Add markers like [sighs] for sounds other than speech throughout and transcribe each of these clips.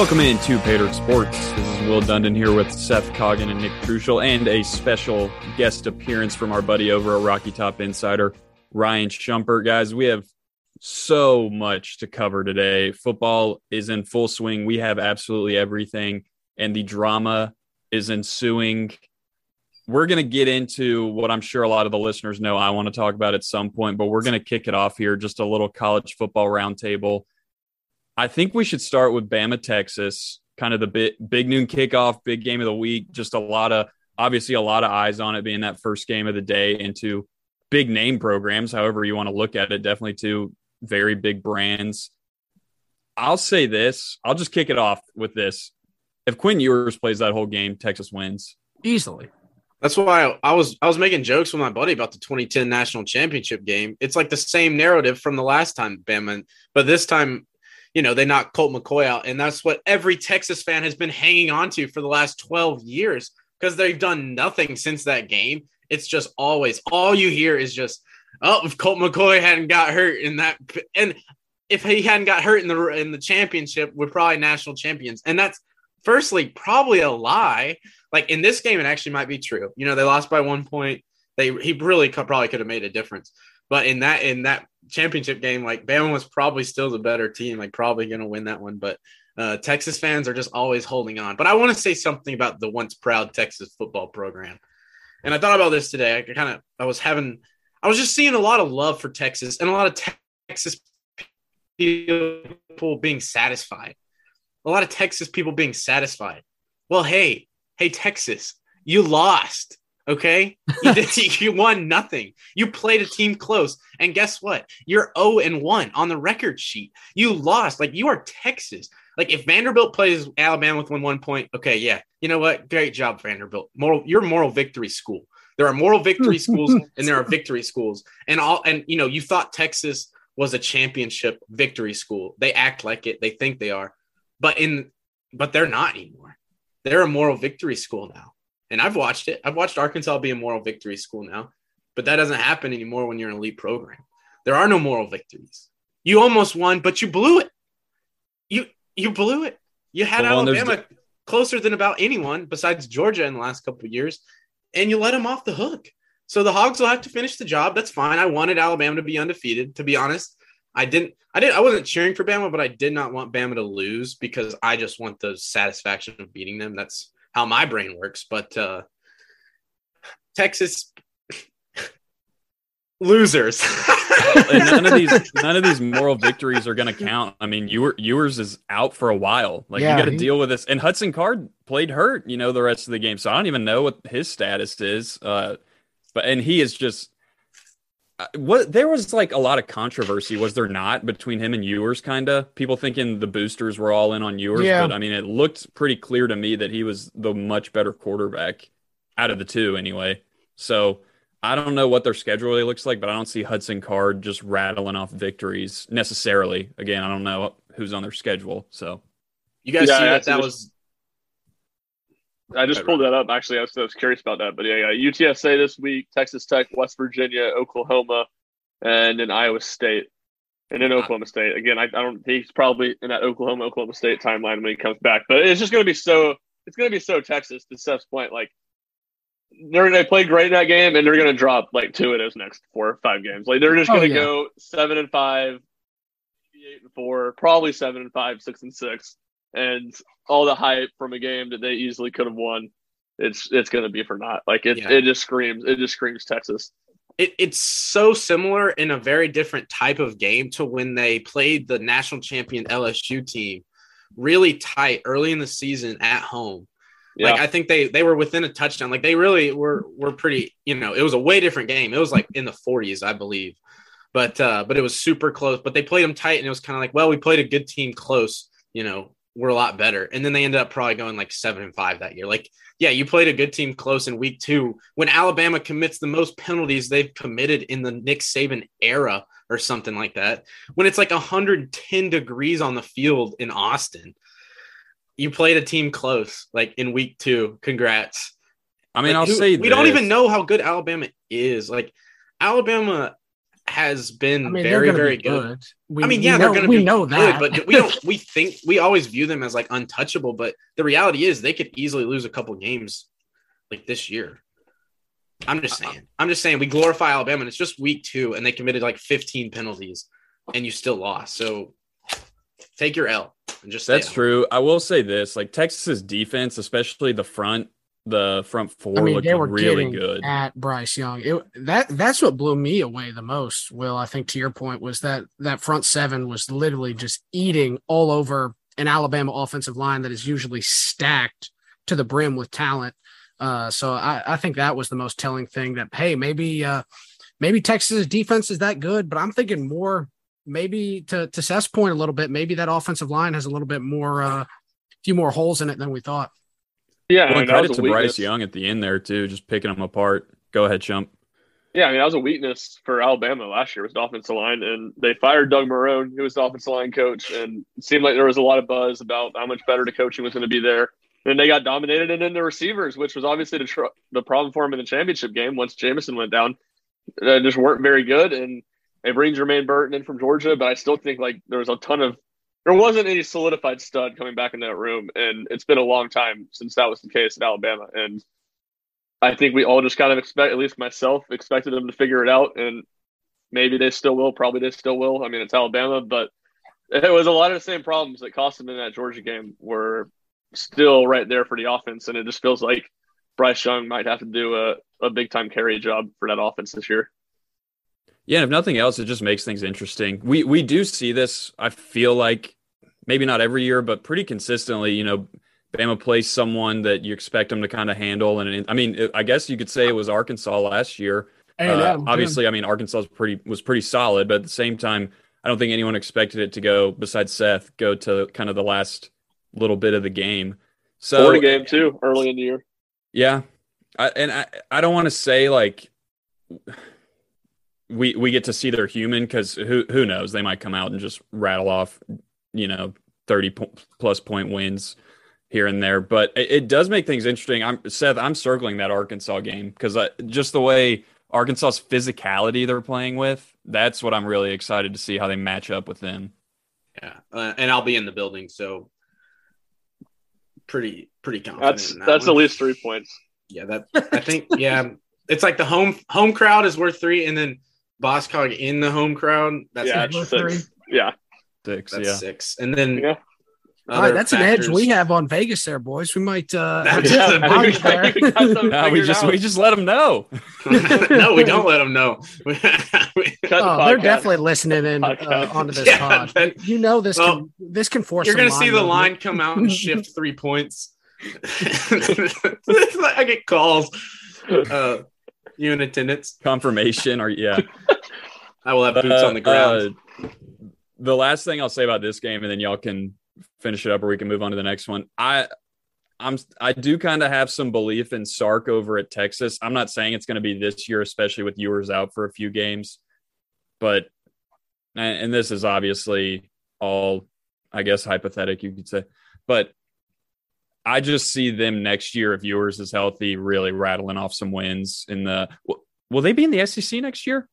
Welcome in to Patriot Sports. This is Will Dundon here with Seth Coggin and Nick Crucial, and a special guest appearance from our buddy over at Rocky Top Insider, Ryan Shumpert. Guys, we have so much to cover today. Football is in full swing. We have absolutely everything, and the drama is ensuing. We're going to get into what I'm sure a lot of the listeners know I want to talk about at some point, but we're going to kick it off here. Just a little college football roundtable. I think we should start with Bama, Texas, kind of the big, big noon kickoff, big game of the week. Just a lot of, obviously, a lot of eyes on it being that first game of the day into big name programs, however you want to look at it. Definitely two very big brands. I'll say this. I'll just kick it off with this. If Quinn Ewers plays that whole game, Texas wins easily. That's why I was I was making jokes with my buddy about the 2010 national championship game. It's like the same narrative from the last time Bama, but this time, you know, they knocked Colt McCoy out, and that's what every Texas fan has been hanging on to for the last 12 years because they've done nothing since that game. It's just always all you hear is just, oh, if Colt McCoy hadn't got hurt in that, and if he hadn't got hurt in the in the championship, we're probably national champions, and that's firstly probably a lie like in this game, it actually might be true. You know, they lost by one point. They he really could, probably could have made a difference. But in that in that championship game, like Bama was probably still the better team, like probably going to win that one. But uh, Texas fans are just always holding on. But I want to say something about the once proud Texas football program. And I thought about this today. I kind of I was having I was just seeing a lot of love for Texas and a lot of Texas people being satisfied. A lot of Texas people being satisfied. Well, hey, hey Texas, you lost. Okay, you did. [laughs] you won nothing. You played a team close, and guess what? You're zero and one on the record sheet. You lost. Like you are Texas. Like if Vanderbilt plays Alabama with one one point, okay, yeah, you know what? Great job, Vanderbilt. Moral, you're moral victory school. There are moral victory [laughs] schools, and there are victory schools, and all. And you know, you thought Texas was a championship victory school. They act like it. They think they are, but in but they're not anymore they're a moral victory school now. And I've watched it. I've watched Arkansas be a moral victory school now, but that doesn't happen anymore when you're an elite program. There are no moral victories. You almost won, but you blew it. You you blew it. You had well, Alabama closer than about anyone besides Georgia in the last couple of years, and you let them off the hook. So the Hogs will have to finish the job. That's fine. I wanted Alabama to be undefeated, to be honest. I didn't I didn't I wasn't cheering for Bama, but I did not want Bama to lose because I just want the satisfaction of beating them. That's how my brain works. But uh Texas [laughs] losers. none of these [laughs] none of these moral victories are going to count. I mean, Ewers is out for a while. Like yeah, you got to he... deal with this. And Hudson Card played hurt, you know, the rest of the game. So I don't even know what his status is. Uh, but and he is just Uh, what there was like a lot of controversy, was there not, between him and Ewers? Kind of people thinking the boosters were all in on Ewers, yeah. but I mean, it looked pretty clear to me that he was the much better quarterback out of the two, anyway. So I don't know what their schedule really looks like, but I don't see Hudson Card just rattling off victories necessarily. Again, I don't know who's on their schedule, so you guys yeah, see that that was I just pulled that up. Actually, I was, I was, curious about that. But yeah, yeah, UTSA this week, Texas Tech, West Virginia, Oklahoma, and then Iowa State, and then Oklahoma State. Again, I, I don't. He's probably in that Oklahoma Oklahoma State timeline when he comes back. But it's just going to be so. It's going to be so Texas to Seth's point. Like they're they played great in that game, and they're going to drop like two of those next four or five games. Like they're just going to oh, yeah. go seven and five, eight and four, probably seven and five, six and six and all the hype from a game that they easily could have won, it's it's going to be for naught. Like it, yeah. it just screams, it just screams Texas. It, it's so similar in a very different type of game to when they played the national champion LSU team really tight early in the season at home. Yeah. Like I think they they were within a touchdown. Like they really were were pretty. You know, it was a way different game. It was like in the 40s, I believe. But uh, but it was super close. But they played them tight, and it was kind of like, well, we played a good team close. You know, were a lot better. And then they ended up probably going like seven and five that year. Like, yeah, you played a good team close in week two when Alabama commits the most penalties they've committed in the Nick Saban era or something like that. When it's like 110 degrees on the field in Austin, you played a team close like in week two. Congrats. I mean, like, I'll who, say we this. don't even know how good Alabama is. Like, Alabama has been I mean, very, very be good. good. We, I mean, yeah, know, they're going to be know good, that, but we don't. We [laughs] think we always view them as like untouchable, but the reality is they could easily lose a couple games like this year. I'm just uh, uh, saying. I'm just saying we glorify Alabama, and it's just week two, and they committed like 15 penalties, and you still lost. So take your L and just That's out. true. I will say this: like Texas's defense, especially the front, the front four, I mean, looked they were really good. at Bryce Young. It, that that's what blew me away the most. Will I think to your point was that that front seven was literally just eating all over an Alabama offensive line that is usually stacked to the brim with talent. Uh, so I, I think that was the most telling thing. That hey, maybe uh, maybe Texas defense is that good, but I'm thinking more maybe to to Seth's point a little bit. Maybe that offensive line has a little bit more, a uh, few more holes in it than we thought. Yeah, Well, I mean, credit to a Bryce. Young at the end there too, just picking them apart. Go ahead, Chump. Yeah, I mean that was a weakness for Alabama last year was the offensive line, and they fired Doug Marrone, who was the offensive line coach, and it seemed like there was a lot of buzz about how much better the coaching was going to be there. And they got dominated, and then the receivers, which was obviously the tr- the problem for him in the championship game once Jameson went down, uh, just weren't very good. And they bring Jermaine Burton in from Georgia, but I still think like there was a ton of there wasn't any solidified stud coming back in that room, and it's been a long time since that was the case at Alabama. And I think we all just kind of expect, at least myself, expected them to figure it out, and maybe they still will. Probably they still will. I mean, it's Alabama, but it was a lot of the same problems that cost them in that Georgia game were still right there for the offense, and it just feels like Bryce Young might have to do a, a big time carry job for that offense this year. Yeah, and if nothing else, it just makes things interesting. We we do see this. I feel like maybe not every year, but pretty consistently. You know, Bama plays someone that you expect them to kind of handle, and I mean, I guess you could say it was Arkansas last year. Uh, obviously, I mean, Arkansas was pretty was pretty solid, but at the same time, I don't think anyone expected it to go. Besides Seth, go to kind of the last little bit of the game. So Florida game too, early in the year. yeah, I, and I I don't want to say like we we get to see they're human because who who knows they might come out and just rattle off you know thirty po- plus point wins here and there, but it, it does make things interesting. I'm Seth. I'm circling that Arkansas game because just the way Arkansas's physicality they're playing with. That's what I'm really excited to see how they match up with them. Yeah, uh, and I'll be in the building, so pretty pretty confident. That's in that that's one. at least three points. Yeah, that I think. Yeah, it's like the home home crowd is worth three, and then Boscog in the home crowd. That's yeah, an it's six. Yeah, Six, that's yeah. six, and then Yeah. All right, other that's an edge we have on Vegas there, boys. We might uh Yeah, we got- there. we got some- [laughs] No, we just out. we just let them know. [laughs] [laughs] no, we don't let them know. We- Cut the Oh, they're definitely listening in uh, Podcast. onto this Yeah, pod. that- you know this Well, can this can force. You're gonna see the movement. line come out and shift three points. I get calls. Uh, you in attendance? Confirmation or yeah. [laughs] I will have boots on the ground. Uh, the last thing I'll say about this game, and then y'all can finish it up, or we can move on to the next one. I, I'm, I do kind of have some belief in Sark over at Texas. I'm not saying it's going to be this year, especially with Ewers out for a few games, but, and, and this is obviously all, I guess, hypothetical, you could say, but I just see them next year if Ewers is healthy, really rattling off some wins in the. Will, will they be in the SEC next year?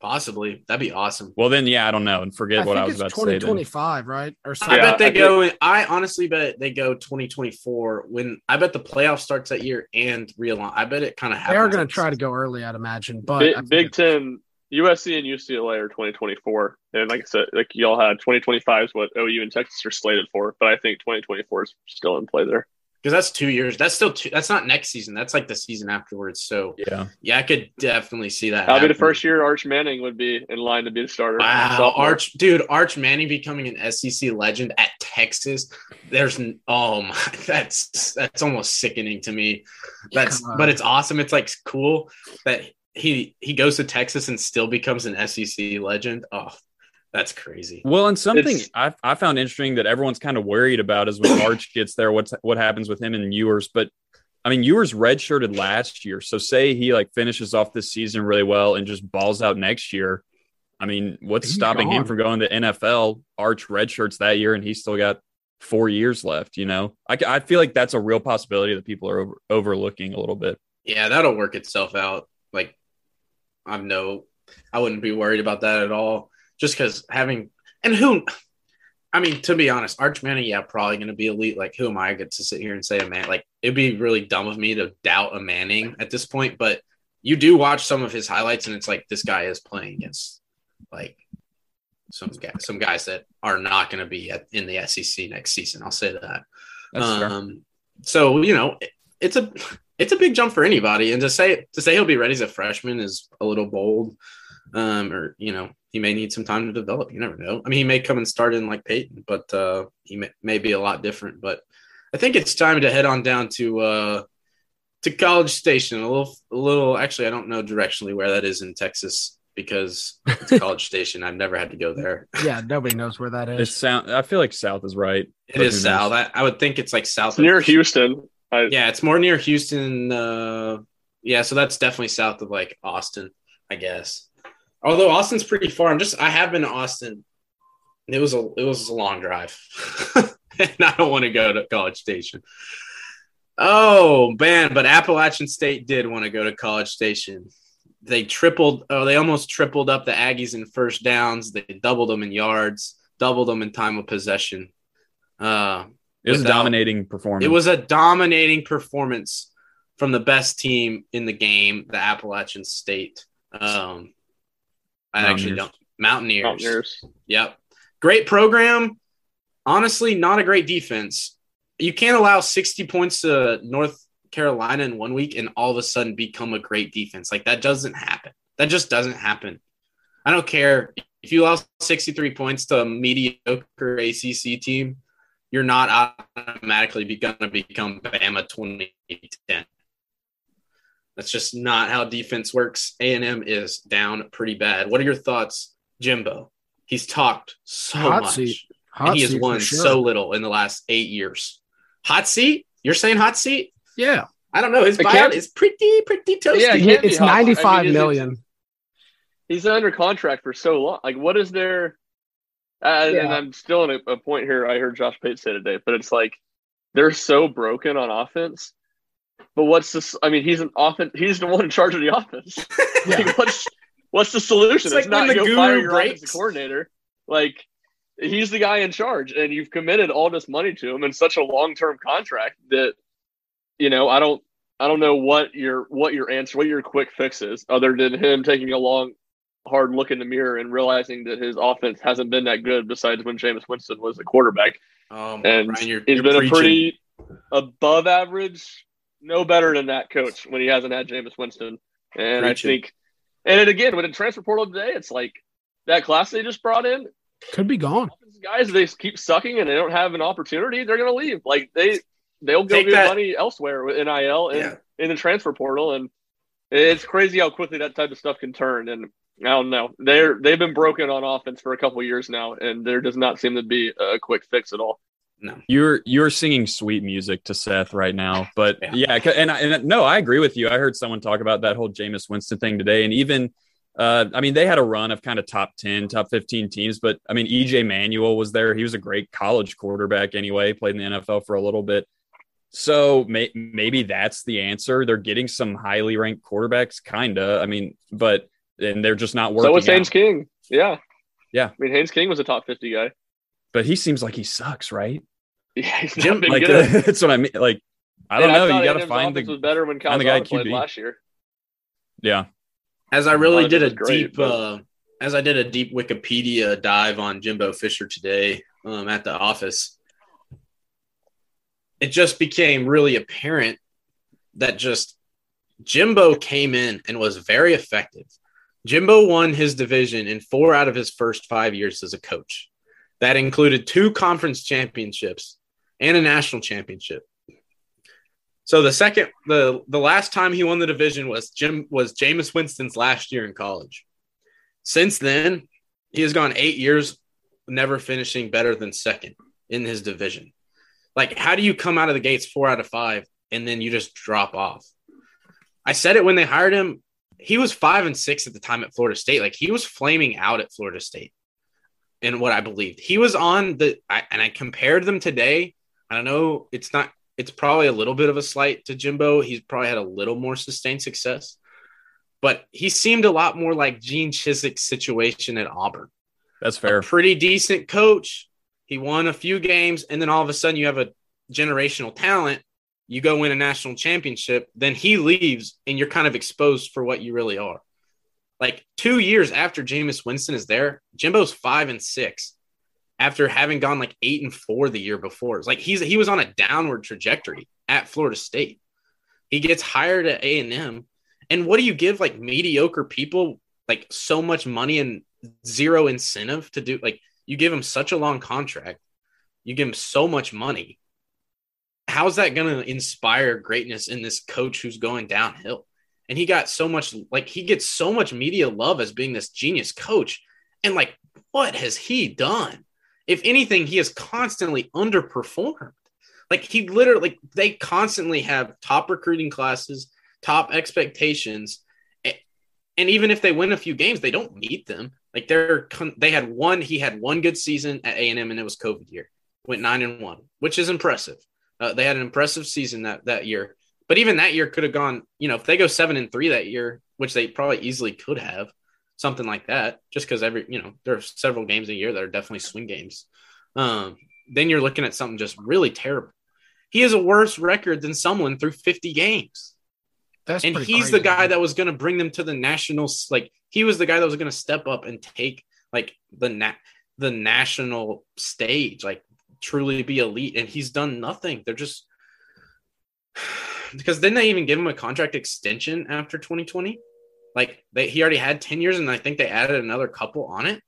Possibly, that'd be awesome. Well, then, yeah, I don't know, and forget I what I was it's about to say. Then. 2025, right? Or I something. Yeah, bet they I go. I honestly bet they go 2024 when I bet the playoff starts that year and realign. I bet it kind of happens. they are going to try to go early, I'd imagine. But Big, I think Big Ten, USC and UCLA are 2024, and like I said, like y'all had 2025 is what OU and Texas are slated for, but I think 2024 is still in play there. because that's two years. That's still two. That's not next season. That's like the season afterwards. So Yeah, yeah, I could definitely see that. That'll be the first year Arch Manning would be in line to be the starter. Wow, Sophomore. Arch, dude, Arch Manning becoming an SEC legend at Texas. There's, n- oh my, [laughs] that's that's almost sickening to me. That's, Come but it's awesome. It's like cool that he he goes to Texas and still becomes an SEC legend. Oh, that's crazy. Well, and something It's- I, I found interesting that everyone's kind of worried about is when Arch [coughs] gets there, what's what happens with him and Ewers. But I mean, Ewers redshirted last year, so say he like finishes off this season really well and just balls out next year. I mean, what's He's stopping him from going to NFL? Arch redshirts that year, and he's still got four years left. You know, I, I feel like that's a real possibility that people are over, overlooking a little bit. Yeah, that'll work itself out. Like, I've no, I wouldn't be worried about that at all. Just because having and who, I mean, to be honest, Arch Manning, yeah, probably going to be elite. Like, who am I get to sit here and say a man? Like, it'd be really dumb of me to doubt a Manning at this point. But you do watch some of his highlights, and it's like this guy is playing against like some guys, some guys that are not going to be at, in the SEC next season. I'll say that. That's fair. Um, so you know, it- it's a it's a big jump for anybody, and to say to say he'll be ready as a freshman is a little bold. Um, or you know, he may need some time to develop. You never know. I mean, he may come and start in like Peyton, but uh, he may, may be a lot different. But I think it's time to head on down to uh, to College Station. A little, a little. Actually, I don't know directionally where that is in Texas because it's College [laughs] Station. I've never had to go there. [laughs] Yeah, nobody knows where that is. It's is. sound. I feel like South is right. It but is who knows? south. I, I would think it's like south near of Houston. I, Yeah, it's more near Houston. Uh, yeah, so that's definitely south of like Austin, I guess. Although Austin's pretty far. I'm just I have been to Austin. It was a it was a long drive, [laughs] and I don't want to go to College Station. Oh man, but Appalachian State did want to go to College Station. They tripled. Oh, they almost tripled up the Aggies in first downs. They doubled them in yards, doubled them in time of possession. Uh, It was a dominating performance. it was a dominating performance from the best team in the game, the Appalachian State. Um, I actually don't Mountaineers. Mountaineers. Yep, great program. Honestly, not a great defense. You can't allow sixty points to North Carolina in one week and all of a sudden become a great defense. Like that doesn't happen. That just doesn't happen. I don't care if you allow sixty-three points to a mediocre ACC team you're not automatically be, going to become Bama 2010. That's just not how defense works. A&M is down pretty bad. What are your thoughts, Jimbo? He's talked so Hot much. seat. and Hot he has won sure. so little in the last eight years. Hot seat? You're saying hot seat? yeah, I don't know. His It buyout is pretty, pretty toasty. Yeah, it it's hot. I mean, ninety-five is it- million. he's under contract for so long. Like, what is there? Uh, And I'm still in a, a point here. I heard Josh Pate say today, but it's like they're so broken on offense. But what's this? I mean, he's an offense. He's the one in charge of the offense. [laughs] [laughs] like, what's what's the solution? It's It's, like not the go guru fire your breaks. offensive coordinator. Like he's the guy in charge, and you've committed all this money to him in such a long term contract that you know I don't I don't know what your what your answer what your quick fix is other than him taking a long hard look in the mirror and realizing that his offense hasn't been that good besides when Jameis Winston was the quarterback Um, and Ryan, you're, he's you're been preaching. a pretty above average, no better than that coach when he hasn't had Jameis Winston. And Preaching. I think, and then again, with the transfer portal today, it's like that class they just brought in, Could be gone. guys, they keep sucking and they don't have an opportunity, they're going to leave. Like they, they'll go Take get that- money elsewhere with NIL and Yeah. in the transfer portal. And it's crazy how quickly that type of stuff can turn. And I don't know. They're they've been broken on offense for a couple of years now, and there does not seem to be a quick fix at all. No. You're you're singing sweet music to Seth right now, but Yeah. yeah, and I- and no, I agree with you. I heard someone talk about that whole Jameis Winston thing today, and even, uh, I mean, they had a run of kind of top ten, top fifteen teams, but I mean, EJ Manuel was there. He was a great college quarterback anyway. Played in the NFL for a little bit, so may, maybe that's the answer. They're getting some highly ranked quarterbacks, kinda. I mean, but and they're just not working. So was Haynes out. King. Yeah. Yeah. I mean, Haynes King was a top 50 guy. But he seems like he sucks, right? [laughs] Yeah, he's Jim, been Like good. [laughs] that's what I mean. Like I don't And know. thought You got to find the was better when find the guy Calzada played QB. last year. yeah. As I really Thought did a great, deep, but- uh, as I did a deep Wikipedia dive on Jimbo Fisher today um, at the office, it just became really apparent that just Jimbo came in and was very effective. Jimbo won his division in four out of his first five years as a coach. That included two conference championships and a national championship. So the second, the the last time he won the division was Jim was Jameis Winston's last year in college. Since then, he has gone eight years, never finishing better than second in his division. Like, how do you come out of the gates four out of five and then you just drop off? I said it when they hired him. He was five and six at the time at Florida State. Like he was flaming out at Florida State, and what I believed. He was on the, I, and I compared them today. I don't know. It's not. It's probably a little bit of a slight to Jimbo. He's probably had a little more sustained success. but he seemed a lot more like Gene Chizik's situation at Auburn. That's fair. A pretty decent coach. He won a few games, and then all of a sudden you have a generational talent. You go win a national championship, then he leaves, and you're kind of exposed for what you really are. Like two years after Jameis Winston is there, Jimbo's five and six after having gone like eight and four the year before. It's like he's he was on a downward trajectory at Florida State. He gets hired at A and M, and what do you give like mediocre people like so much money and zero incentive to do? Like you give them such a long contract, you give them so much money. How's that going to inspire greatness in this coach who's going downhill? And he got so much like he gets so much media love as being this genius coach. And like, what has he done? If anything, he has constantly underperformed. Like he literally, like they constantly have top recruiting classes, top expectations, and even if they win a few games, they don't meet them. Like they're they had one, he had one good season at A and M, and it was COVID year. Went nine and one, which is impressive. Uh, they had an impressive season that that year, but even that year could have gone. You know, if they go seven and three that year, which they probably easily could have, something like that. Just because every you know there are several games a year that are definitely swing games. Um, then you're looking at something just really terrible. He has a worse record than Sumlin through 50 games. That's and he's crazy. the guy that was going to bring them to the nationals. Like he was the guy that was going to step up and take like the na- the national stage, like truly be elite. And he's done nothing. They're just [sighs] because then they even give him a contract extension after 2020. Like they, he already had 10 years, and I think they added another couple on it.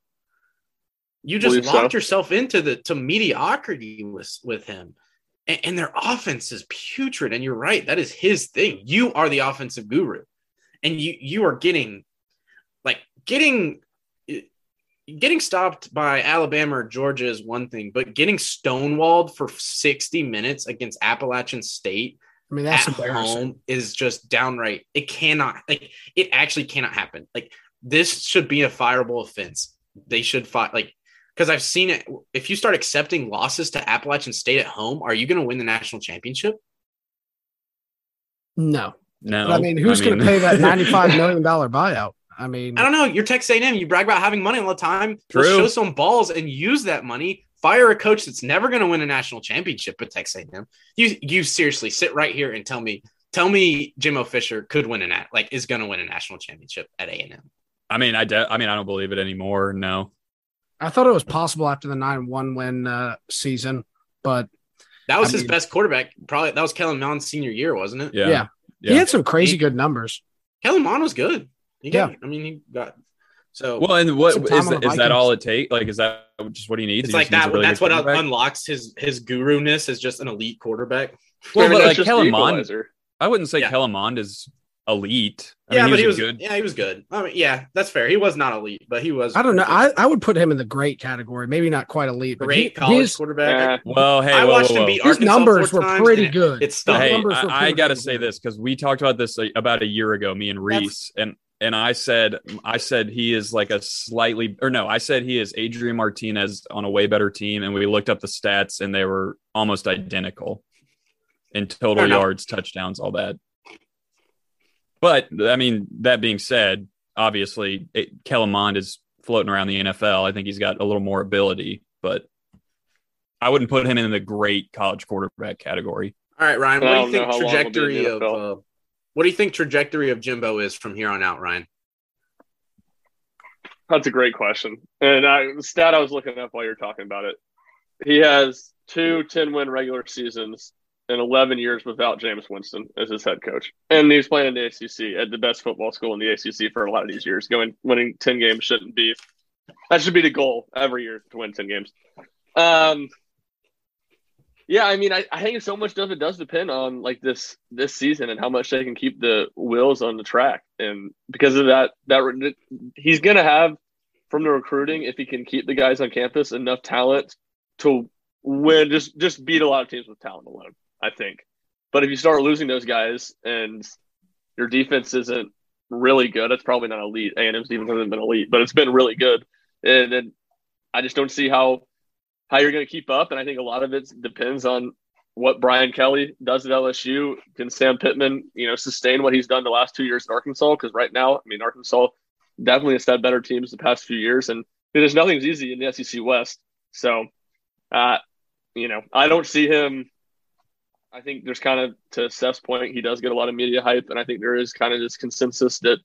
You just Believe so. locked yourself into the to mediocrity with with him. And, and their offense is putrid. And you're right, that is his thing. You are the offensive guru. And you you are getting like getting getting stopped by Alabama or Georgia is one thing, but getting stonewalled for 60 minutes against Appalachian State I mean, that's at embarrassing. home is just downright. It cannot like it actually cannot happen. Like this should be a fireable offense. They should fight like because I've seen it. If you start accepting losses to Appalachian State at home, are you going to win the national championship? No, No, but I mean, who's going to pay that [laughs] ninety-five million dollar buyout? I mean, I don't know. You're Texas A&M. You brag about having money all the time. True. Let's show some balls and use that money. Fire a coach that's never going to win a national championship at Texas A&M. You you seriously sit right here and tell me tell me Jimbo Fisher could win a nat like is going to win a national championship at A&M. I mean, I, de- I mean, I don't believe it anymore. No, I thought it was possible after the nine-one win uh, season, but That was I his mean- best quarterback. Probably that was Kellen Mond's senior year, wasn't it? yeah, yeah, Yeah. he had some crazy He- good numbers. Kellen Mond was good. He got, I mean, he got so. Well, and what Some is that, the is that Vikings. all it takes? Like, is that just what he needs? it's He like that. Really that's what unlocks his his guru ness as just an elite quarterback. Well, I mean, but like just Kellen the Mond, equalizer. I wouldn't say Yeah. Kellen Mond is elite. I yeah, mean, but he was good. Yeah, he was good. I mean, yeah, that's fair. He was not elite, but he was. I don't know. I, I would put him in the great category. Maybe not quite elite, but great he, college his, quarterback. Well, hey, I whoa, watched whoa, him whoa. beat his Arkansas numbers were pretty good. It's stunk. His Hey, numbers I, I got to say this because we talked about this about a year ago, me and That's- Reese, and and I said I said he is like a slightly or no, I said he is Adrian Martinez on a way better team, and we looked up the stats and they were almost identical in total yards, touchdowns, all that. But I mean, that being said, obviously it, Kellen Mond is floating around the NFL. I think he's got a little more ability, but I wouldn't put him in the great college quarterback category. All right, Ryan. What do you think how we'll be in the trajectory of uh, what do you think trajectory of Jimbo is from here on out, Ryan? That's a great question. And I, the stat I was looking up while you're talking about it, he has two 10 win regular seasons in 11 years without Jameis Winston as his head coach. And he's playing in the ACC at the best football school in the ACC for a lot of these years. Going winning 10 games shouldn't be that should be the goal every year to win 10 games. Um, yeah, I mean, I, I think so much stuff it does depend on like this this season and how much they can keep the wheels on the track, and because of that, that he's gonna have from the recruiting if he can keep the guys on campus enough talent to win, just just beat a lot of teams with talent alone. I think, but if you start losing those guys and your defense isn't really good, it's probably not elite. A and M's defense hasn't been elite, but it's been really good, and then I just don't see how how you're going to keep up. And I think a lot of it depends on what Brian Kelly does at LSU. Can Sam Pittman, you know, sustain what he's done the last two years at Arkansas? Because right now, I mean, Arkansas definitely has had better teams the past few years, and there's nothing's easy in the SEC West. So, uh, you know, I don't see him. I think there's kind of to Seth's point, he does get a lot of media hype, and I think there is kind of this consensus that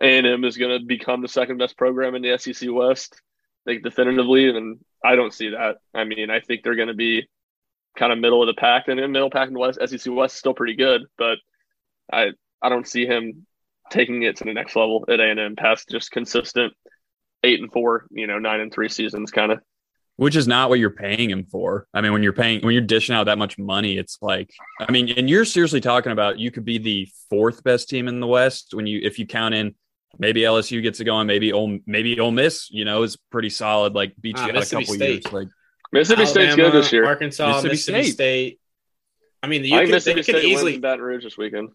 A&M is going to become the second best program in the SEC West, like definitively, and I don't see that. I mean, I think they're going to be kind of middle of the pack, and in middle pack in West SEC West is still pretty good, but I I don't see him taking it to the next level at A&M past just consistent eight and four, you know, nine and three seasons kind of. Which is not what you're paying him for. I mean, when you're paying, when you're dishing out that much money, it's like, I mean, and you're seriously talking about you could be the fourth best team in the West when you, if you count in maybe LSU gets it going, maybe Ole, maybe Ole Miss, you know, is pretty solid, like beat you uh, out a couple State. years. Like Mississippi Alabama, State's good this year. Arkansas, Mississippi, Mississippi State. State. I mean, you I could, Mississippi State easily Baton Rouge this weekend.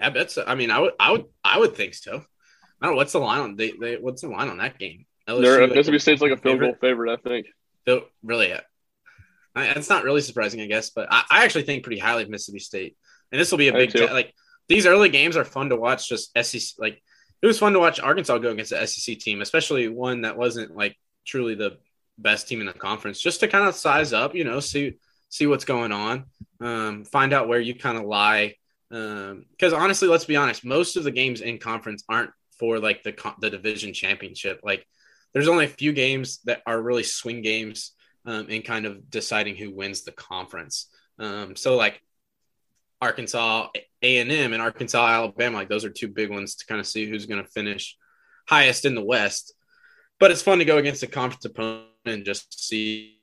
I bet. So. I mean, I would, I would, I would think so. I don't know what's the line on they, they what's the line on that game. LSU, Mississippi State's like a field goal favorite, I think. So, really, it's not really surprising, I guess, but I, I, actually think pretty highly of Mississippi State, and this will be a big t- like these early games are fun to watch. Just SEC, like it was fun to watch Arkansas go against the SEC team, especially one that wasn't like truly the best team in the conference, just to kind of size up, you know, see see what's going on, um, find out where you kind of lie. Because um, honestly, let's be honest, most of the games in conference aren't for like the the division championship. Like there's only a few games that are really swing games um, in kind of deciding who wins the conference. Um, so like Arkansas A and M and Arkansas Alabama, like those are two big ones to kind of see who's going to finish highest in the West. But it's fun to go against a conference opponent and just see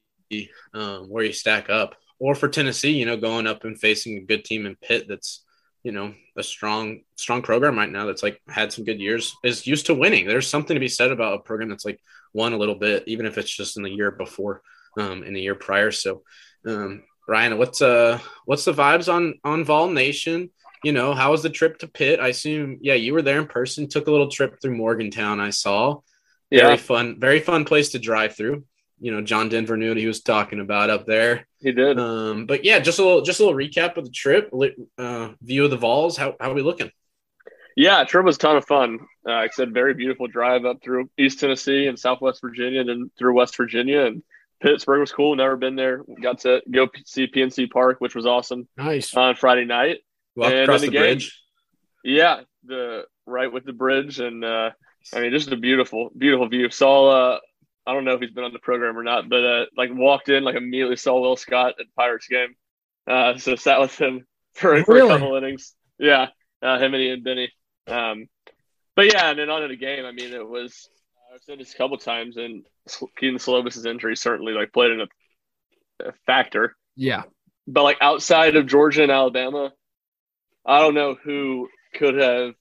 um, where you stack up. Or for Tennessee, you know, going up and facing a good team in Pitt that's you know a strong strong program right now that's like had some good years is used to winning there's something to be said about a program that's like won a little bit even if it's just in the year before um in the year prior so um ryan what's uh what's the vibes on on vol nation you know how was the trip to pitt i assume yeah you were there in person took a little trip through morgantown i saw yeah. very fun very fun place to drive through you know John Denver knew what he was talking about up there. He did. Um, but yeah, just a little just a little recap of the trip, uh, view of the Vols. How how are we looking? Yeah, trip was a ton of fun. Uh, I said, very beautiful drive up through East Tennessee and Southwest Virginia, and then through West Virginia. And Pittsburgh was cool. Never been there. Got to go see PNC Park, which was awesome. Nice on Friday night. Walk across the, the game, bridge. Yeah, the right with the bridge, and uh, I mean, just a beautiful, beautiful view. Saw uh, I don't know if he's been on the program or not, but uh, like walked in, like immediately saw Will Scott at Pirates game. Uh, so sat with him [laughs] for, for a couple innings. Yeah, uh, him and Ian Benny. Um, but yeah, and then on to the game. I mean, it was I've said this a couple times, and Kedon Slovis's injury certainly like played in a, a factor. Yeah, but like outside of Georgia and Alabama, I don't know who could have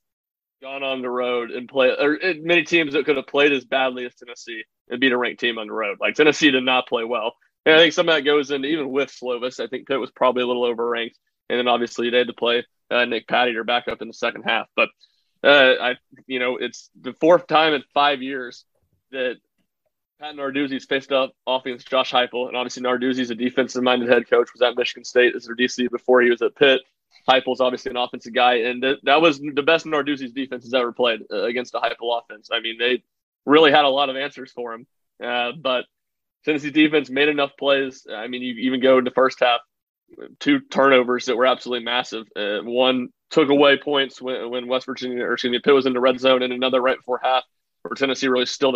gone on the road and play or many teams that could have played as badly as Tennessee and beat a ranked team on the road. Like Tennessee did not play well. And I think some of that goes into even with Slovis. I think Pitt was probably a little overranked. And then obviously they had to play uh, Nick Patti or back up in the second half. But uh, I, you know, it's the fourth time in five years that Pat Narduzzi's faced up off against Josh Heupel. And obviously Narduzzi's a defensive-minded head coach, was at Michigan State as their DC before he was at Pitt. Heupel's obviously an offensive guy, and th- that was the best Narduzzi's defense has ever played uh, against a Heupel offense. I mean, they really had a lot of answers for him. Uh, but Tennessee defense made enough plays. I mean, you even go in the first half, two turnovers that were absolutely massive. Uh, one took away points when, when West Virginia, or excuse me, Pitt was in the red zone, and another right before half, where Tennessee really still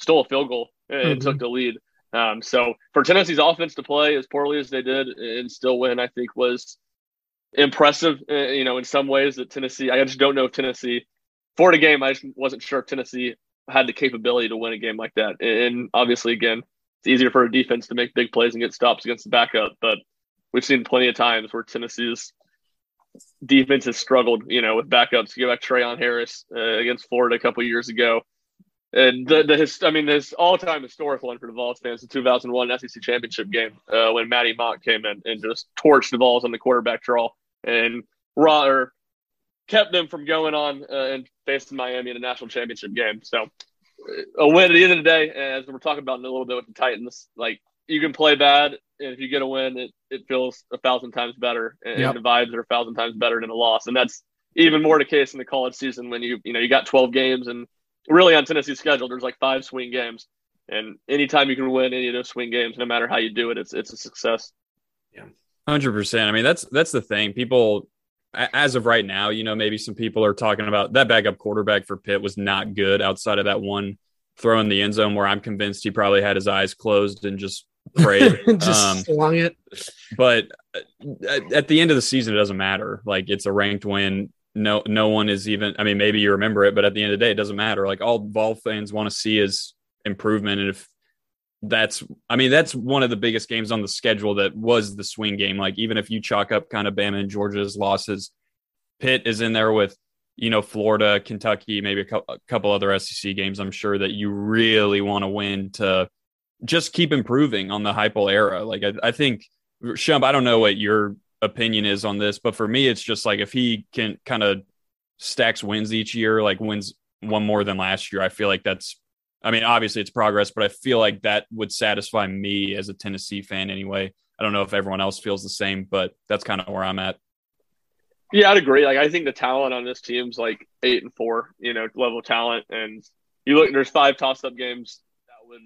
stole a field goal and mm-hmm. took the lead. Um, so for Tennessee's offense to play as poorly as they did and still win, I think was impressive. Uh, you know, in some ways that Tennessee, I just don't know if Tennessee for the game. I just wasn't sure if Tennessee had the capability to win a game like that. And obviously, again, it's easier for a defense to make big plays and get stops against the backup. But we've seen plenty of times where Tennessee's defense has struggled, you know, with backups. You go back Treon Harris uh, against Florida a couple years ago. And the, the his, I mean, this all-time historic one for the Vols fans, the 2001 SEC championship game uh, when Matty Mauck came in and just torched the Vols on the quarterback draw and or kept them from going on uh, and facing Miami in a national championship game. So a win at the end of the day, as we're talking about in a little bit with the Titans, like you can play bad, and if you get a win, it, it feels a thousand times better, and, Yep. the vibes are a thousand times better than a loss, and that's even more the case in the college season when you you know you got 12 games, and really on Tennessee's schedule, there's like five swing games, and anytime you can win any of those swing games, no matter how you do it, it's it's a success. Yeah, Hundred percent. I mean, that's that's the thing. People, as of right now, you know, maybe some people are talking about that backup quarterback for Pitt was not good outside of that one throw in the end zone where I'm convinced he probably had his eyes closed and just prayed. [laughs] just um, slung it. but uh, at, at the end of the season, it doesn't matter. Like it's a ranked win. No, no one is even. I mean, maybe you remember it, but at the end of the day, it doesn't matter. Like all Vol fans want to see is improvement, and if that's, I mean, that's one of the biggest games on the schedule. That was the swing game. Like even if you chalk up kind of Bama and Georgia's losses, Pitt is in there with you know Florida, Kentucky, maybe a, cou- a couple other SEC games. I'm sure that you really want to win to just keep improving on the Heupel era. Like I, I think Shump, I don't know what your opinion is on this, but for me, it's just like if he can kind of stacks wins each year, like wins one more than last year, I feel like that's, I mean, obviously it's progress, but I feel like that would satisfy me as a Tennessee fan anyway. I don't know if everyone else feels the same, but that's kind of where I'm at. Yeah, I'd agree. Like I think the talent on this team's like eight and four, you know, level talent. And you look, there's five toss up games that would,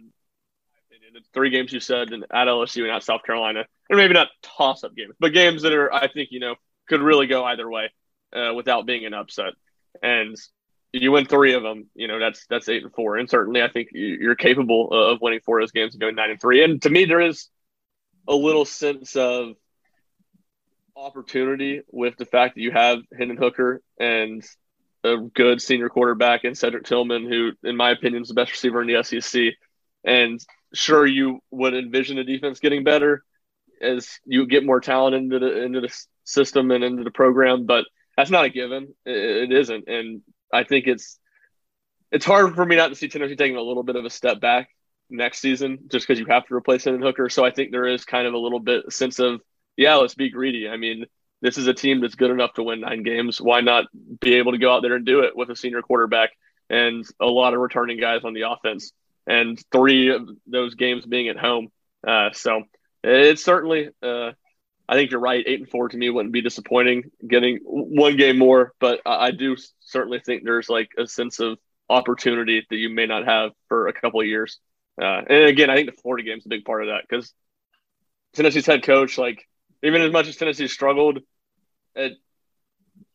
opinion, it's three games you said and at LSU and at South Carolina, and maybe not toss up games, but games that are, I think, you know, could really go either way uh, without being an upset. And you win three of them, you know, that's that's eight and four. And certainly, I think you- you're capable of winning four of those games and going nine and three. And to me, there is a little sense of opportunity with the fact that you have Hendon Hooker and a good senior quarterback in Cedric Tillman, who, in my opinion, is the best receiver in the SEC. And sure, you would envision the defense getting better as you get more talent into the into the system and into the program, but that's not a given. It, it isn't, and I think it's it's hard for me not to see Tennessee taking a little bit of a step back next season, just because you have to replace Hendon Hooker. So I think there is kind of a little bit sense of yeah, let's be greedy. I mean, this is a team that's good enough to win nine games. Why not be able to go out there and do it with a senior quarterback and a lot of returning guys on the offense, and three of those games being at home? Uh, so it's certainly, uh, I think you're right. Eight and four to me wouldn't be disappointing. Getting one game more, but I, I do certainly think there's like a sense of opportunity that you may not have for a couple of years. Uh, and again, I think the Florida game's a big part of that because Tennessee's head coach, like even as much as Tennessee struggled at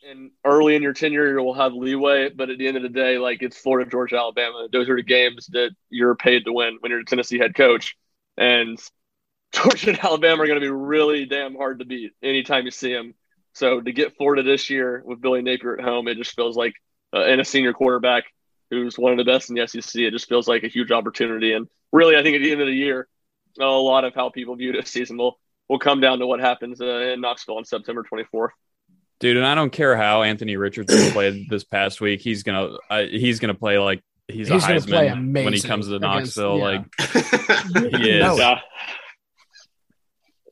and early in your tenure, you'll have leeway. But at the end of the day, like it's Florida, Georgia, Alabama. Those are the games that you're paid to win when you're a Tennessee head coach. And [laughs] Georgia and Alabama are going to be really damn hard to beat anytime you see them. So to get Florida this year with Billy Napier at home, it just feels like, uh, and a senior quarterback who's one of the best in the SEC, it just feels like a huge opportunity. And really, I think at the end of the year, a lot of how people view this season will will come down to what happens uh, in Knoxville on September 24th. Dude, and I don't care how Anthony Richardson [clears throat] played this past week. He's gonna uh, he's gonna play like he's, He's a gonna play Heisman when he comes to against- Knoxville. yeah. Like [laughs] he is. Yeah.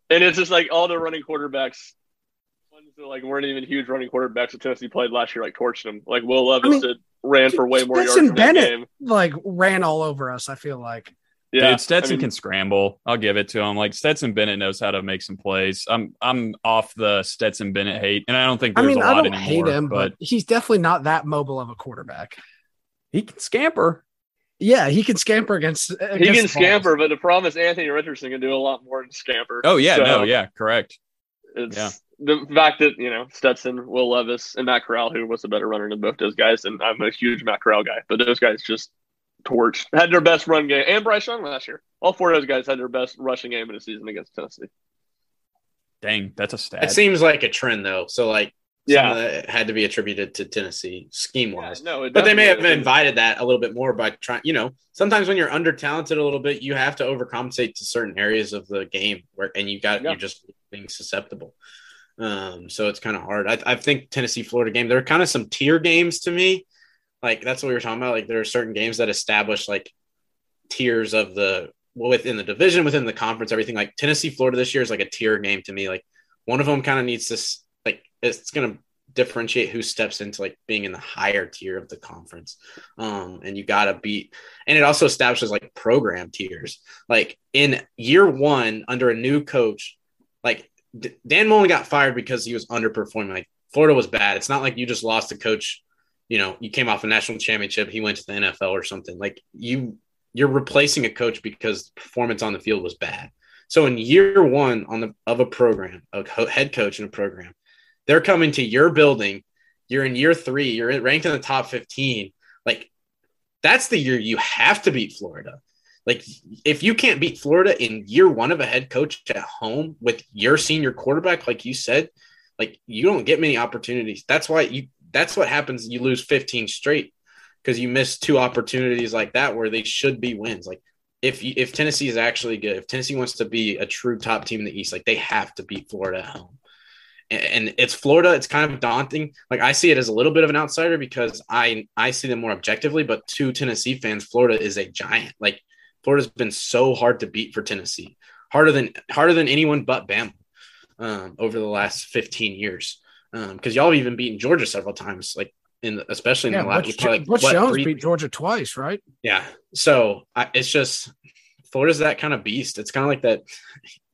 And it's just like all the running quarterbacks, ones that like weren't even huge running quarterbacks that Tennessee played last year, like torched them. Like Will Levis I mean, did, ran for way more yards Stetson Bennett game. like ran all over us. I feel like Yeah, Dude, Stetson I mean, can scramble. I'll give it to him. Like Stetson Bennett knows how to make some plays. I'm I'm off the Stetson Bennett hate, and I don't think I there's mean a I lot don't anymore. hate him, but he's definitely not that mobile of a quarterback. he can scamper. Yeah, he can scamper against. he can the scamper, but the problem is Anthony Richardson can do a lot more than scamper. Oh yeah, So, no, yeah, correct. It's Yeah. the fact that you know Stetson, Will Levis, and Matt Corral, who was a better runner than both those guys, and I'm a huge Matt Corral guy, but those guys just torched, had their best run game, and Bryce Young last year. All four of those guys had their best rushing game in the season against Tennessee. Dang, that's a stat. It seems like a trend though. So like Yeah. some that had to be attributed to Tennessee scheme wise. no, But they may have definitely- invited that a little bit more by trying, you know, sometimes when you're under talented a little bit, you have to overcompensate to certain areas of the game where, and you got, Yeah. you're just being susceptible. Um, so it's kind of hard. I, I think Tennessee, Florida game, there are kind of some tier games to me. Like that's what we were talking about. Like there are certain games that establish like tiers of the within the division, within the conference, everything. Like Tennessee, Florida this year is like a tier game to me. Like one of them kind of needs this, like it's going to differentiate who steps into like being in the higher tier of the conference. Um, and you got to beat, and it also establishes like program tiers. Like in year one, under a new coach, like D- Dan Mullen got fired because he was underperforming. Like Florida was bad. It's not like you just lost a coach. You know, you came off a national championship. He went to the NFL or something. Like you, you're replacing a coach because performance on the field was bad. So in year one on the of a program, a head coach in a program, they're coming to your building. You're in year three. You're ranked in the top 15. Like that's the year you have to beat Florida. Like if you can't beat Florida in year one of a head coach at home with your senior quarterback, like you said, like you don't get many opportunities. That's why you. That's what happens. You lose 15 straight because you miss two opportunities like that where they should be wins. Like if if Tennessee is actually good, if Tennessee wants to be a true top team in the East, like they have to beat Florida at home. And, and it's Florida. It's kind of daunting. Like I see it as a little bit of an outsider because I I see them more objectively. But to Tennessee fans, Florida is a giant. Like Florida's been so hard to beat for Tennessee, harder than harder than anyone but Bama um, over the last 15 years. Because um, y'all have even beaten Georgia several times, like in especially in Yeah, the last. Butch, probably, Butch what, Jones three- beat Georgia twice, right? yeah. So I, it's just Florida's that kind of beast. It's kind of like that.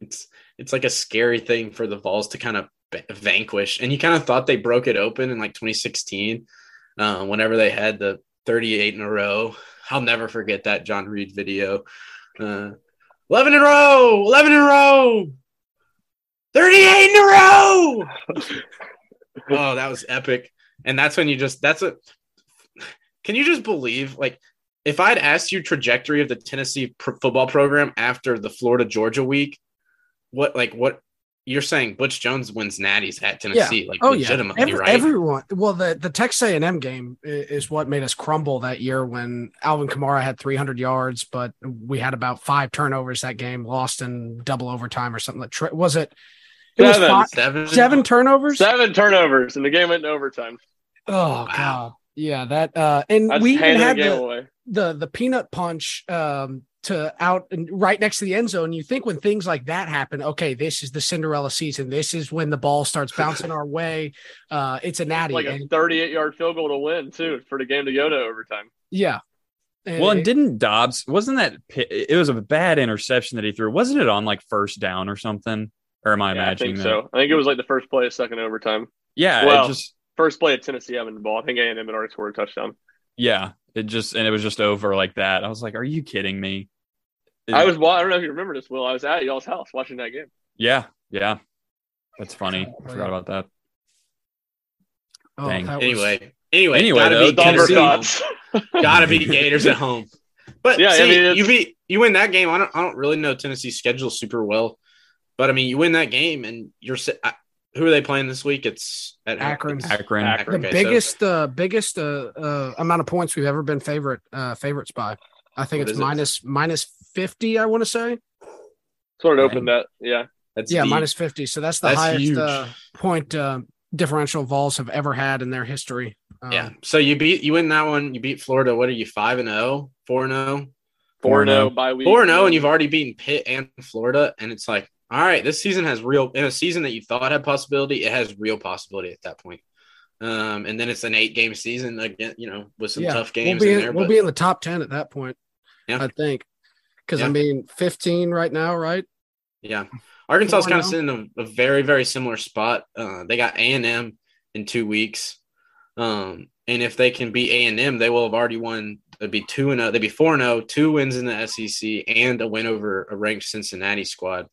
It's it's like a scary thing for the Vols to kind of vanquish. And you kind of thought they broke it open in like 2016, uh, whenever they had the 38 in a row. I'll never forget that John Reed video. Uh, 11 in a row, 11 in a row, 38 in a row. [laughs] oh, that was epic. And that's when you just, that's a, can you just believe like if I'd asked you trajectory of the Tennessee football program after the Florida Georgia week, what like what you're saying Butch Jones wins natties at Tennessee, like Oh yeah, legitimately, Every- right? everyone. Well, the the Texas A and M game is what made us crumble that year when Alvin Kamara had 300 yards, but we had about five turnovers that game, lost in double overtime or something. Like was it? It was Seven. five, Seven, seven turnovers. Seven turnovers, and the game went in overtime. Oh god, yeah, that. uh And That's we even handing the had the, the the peanut punch um to out and right next to the end zone. You think when things like that happen, okay, this is the Cinderella season. This is when the ball starts bouncing our [laughs] way. Uh, it's a natty. Like a 38 yard field goal to win, too, for the game to go to overtime. yeah. Well, and it- didn't Dobbs wasn't that it was a bad interception that he threw? Wasn't it on like first down or something? Or am I Yeah, I think that? so. I think it was like the first play of second overtime. Yeah, Well- it just First play of Tennessee having the ball. I think A&M had already scored a touchdown. yeah, it just and it was just over like that. I was like, "Are you kidding me?" It- I was. Well, I don't know if you remember this, Will. I was at y'all's house watching that game. yeah, yeah. That's funny. Oh, I forgot about that. oh, dang. that was- Anyway, anyway, Anyway, gotta though, beat Somber Tennessee. [laughs] gotta beat Gators at home. But Yeah, I mean, you beat you win that game. I don't I don't really know Tennessee's schedule super well, but I mean, you win that game, and you're who are they playing this week? It's at Akron. it's- Akron. Akron. the Okay, so- biggest, uh, biggest uh, uh, amount of points we've ever been favorite uh, favorites by. I think What it's is it? minus minus fifty. I want to say, Sort of opened that. Yeah. That's yeah, deep. minus fifty. So that's the That's highest uh, point uh, differential Vols have ever had in their history. Um, Yeah. So you beat you win that one. You beat Florida. What are you five and 0? 4 and 0? 4 0 by week. 4 and 0 and you've already beaten Pitt and Florida and it's like, all right, this season has real in a season that you thought had possibility, it has real possibility at that point. Um, and then it's an eight game season again, you know, with some Yeah, tough we'll games be in there. we'll but be in the top ten at that point. Yeah. I think because I Yeah. mean, fifteen right now, right? yeah, Arkansas is kind of sitting in a, a very, very similar spot. Uh, they got A and M in two weeks. Um, and if they can beat A and M, they will have already won. They'd be two and 0 They'd be four and 0, two wins in the SEC, and a win over a ranked Cincinnati squad.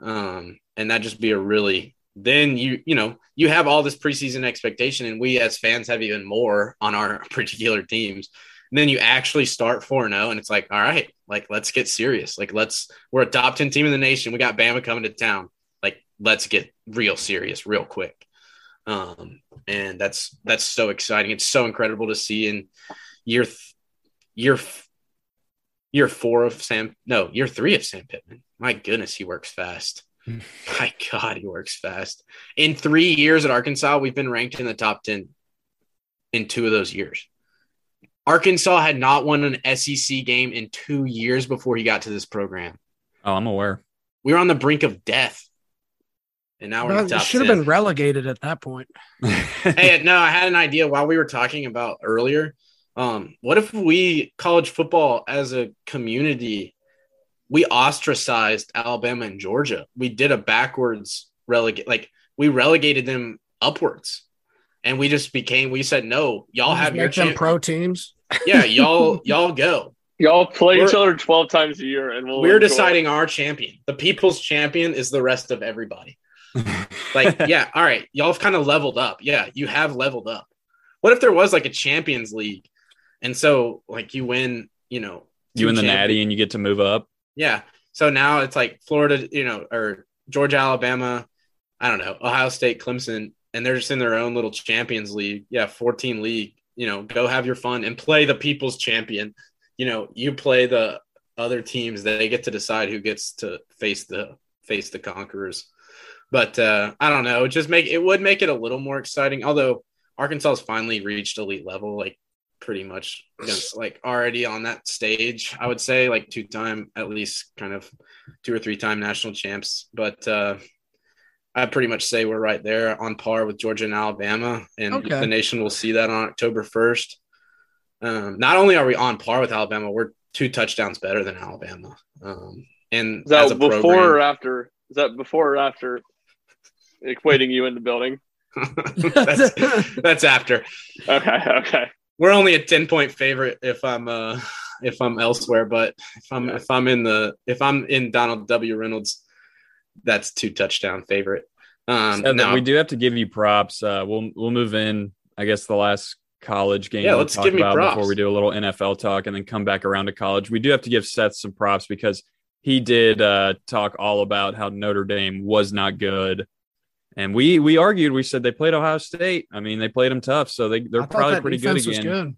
Um, and that just be a really then you you know you have all this preseason expectation, and we as fans have even more on our [laughs] particular teams. And then you actually start four and zero, and it's like, all right, like let's get serious. Like let's we're a top ten team in the nation. We got Bama coming to town. Like let's get real serious, real quick. Um, and that's that's so exciting. It's so incredible to see in year th- year year four of Sam. No, year three of Sam Pittman. My goodness, he works fast. Hmm. My God, he works fast. In three years at Arkansas, we've been ranked in the top ten in two of those years. Arkansas had not won an SEC game in two years before he got to this program. Oh, I'm aware. We were on the brink of death. and now we're in Well, top should have been relegated at that point. [laughs] hey, no, I had an idea while we were talking about earlier. Um, what if we college football as a community, we ostracized Alabama and Georgia? We did a backwards relegate, like we relegated them upwards, and we just became. We said no, y'all have your chance. pro teams. yeah, [laughs] y'all y'all go. Y'all play each We're- other 12 times a year and we'll We're enjoy it. deciding our champion. The people's champion is the rest of everybody. Like, [laughs] yeah, all right, y'all have kind of leveled up. Yeah, you have leveled up. What if there was like a Champions League, and so like you win, you know, you win the natty, and you get to move up. Yeah. So now it's like Florida, you know, or Georgia, Alabama, I don't know, Ohio State, Clemson, and they're just in their own little Champions League. Yeah, 14 league. You know, go have your fun and play the people's champion. You know, you play the other teams. They get to decide who gets to face the face the conquerors. But uh, I don't know. It just make it would make it a little more exciting. Although Arkansas has finally reached elite level, like pretty much against, [laughs] like already on that stage. I would say like two time at least kind of two or three time national champs. But uh, I pretty much say we're right there on par with Georgia and Alabama, and Okay. the nation will see that on October first. Um, not only are we on par with Alabama, we're two touchdowns better than Alabama. Um, and Is that before program- or after? Is that before or after equating you in the building? [laughs] that's, that's after. [laughs] Okay, okay. We're only a 10 point favorite if I'm uh if I'm elsewhere, but if I'm if I'm in the if I'm in Donald W. Reynolds, that's two touchdown favorite. Um Seth, no, we do have to give you props. Uh, we'll we'll move in. I guess the last college game. Yeah, we'll let's talk give me props. before we do a little NFL talk, and then come back around to college. We do have to give Seth some props because he did uh, talk all about how Notre Dame was not good, and we we argued. We said they played Ohio State. I mean, they played them tough, so they they're probably that pretty good defense was again. good.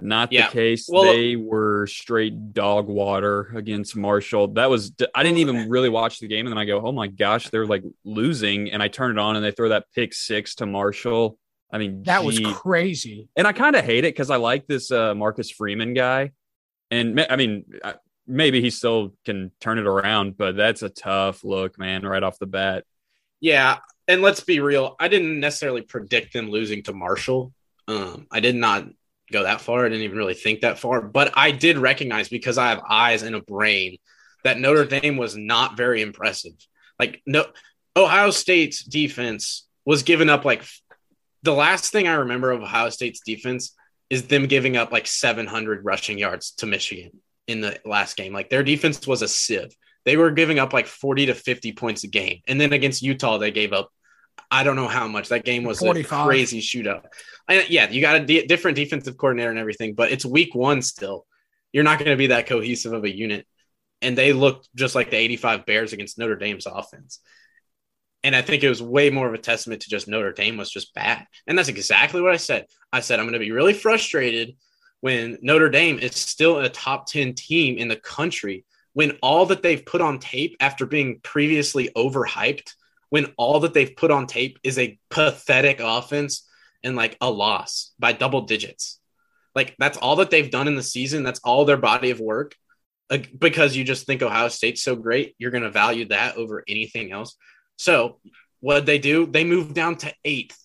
Not Yeah. the case. Well- they were straight dog water against Marshall. That was I didn't even really watch the game, and then I go, oh my gosh, they're like losing, and I turn it on, and they throw that pick six to Marshall. I mean, That was crazy. and I kind of hate it because I like this uh, Marcus Freeman guy, and I mean, I- maybe he still can turn it around, but that's a tough look, man, right off the bat. Yeah, and let's be real. I didn't necessarily predict them losing to Marshall. Um, I did not go that far. I didn't even really think that far, but I did recognize because I have eyes and a brain that Notre Dame was not very impressive. Like no, Ohio State's defense was giving up like the last thing I remember of Ohio State's defense is them giving up like 700 rushing yards to Michigan in the last game. Like their defense was a sieve they were giving up like 40 to 50 points a game. And then against Utah, they gave up, I don't know how much. That game was 45. a crazy shootout. And yeah, you got a different defensive coordinator and everything, but it's week one still. You're not going to be that cohesive of a unit. And they looked just like the 85 Bears against Notre Dame's offense. And I think it was way more of a testament to just Notre Dame was just bad. And that's exactly what I said. I said, I'm going to be really frustrated when Notre Dame is still a top 10 team in the country when all that they've put on tape after being previously overhyped, when all that they've put on tape is a pathetic offense and like a loss by double digits. Like that's all that they've done in the season. That's all their body of work. Because you just think Ohio State's so great, you're going to value that over anything else. So what they do? They move down to eighth.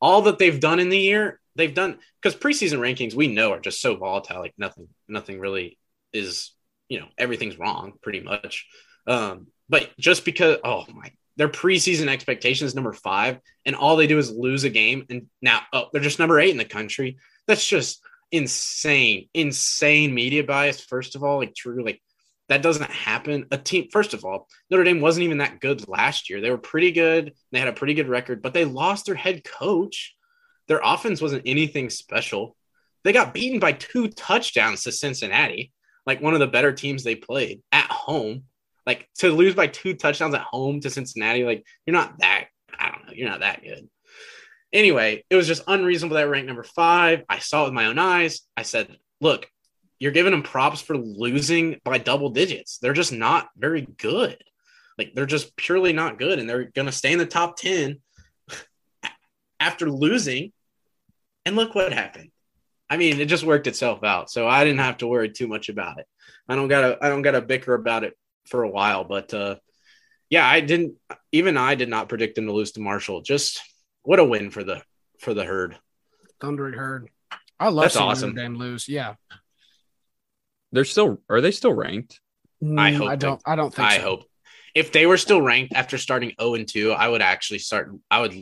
All that they've done in the year, they've done because preseason rankings we know are just so volatile. Like nothing, nothing really is you know everything's wrong pretty much. Um but just because oh my their preseason expectations number five and all they do is lose a game and now oh they're just number eight in the country. That's just insane insane media bias first of all like true like that doesn't happen. A team first of all notre dame wasn't even that good last year. They were pretty good they had a pretty good record but they lost their head coach. Their offense wasn't anything special. They got beaten by two touchdowns to cincinnati like one of the better teams they played at home. Like to lose by two touchdowns at home to Cincinnati, like you're not that, I don't know, you're not that good. Anyway, it was just unreasonable that ranked number five. I saw it with my own eyes. I said, look, you're giving them props for losing by double digits. They're just not very good. Like they're just purely not good. And they're going to stay in the top 10 [laughs] after losing. And look what happened. I mean, it just worked itself out. So I didn't have to worry too much about it. I don't gotta I don't gotta bicker about it for a while, but uh yeah, I didn't. Even I did not predict them to lose to Marshall. Just what a win for the for the herd. Thundering herd. I love That's seeing awesome. Notre Dame lose. Yeah. They're still are they still ranked? I Mm, hope I don't. I don't think. I so. hope if they were still ranked after starting zero and two, I would actually start. I would.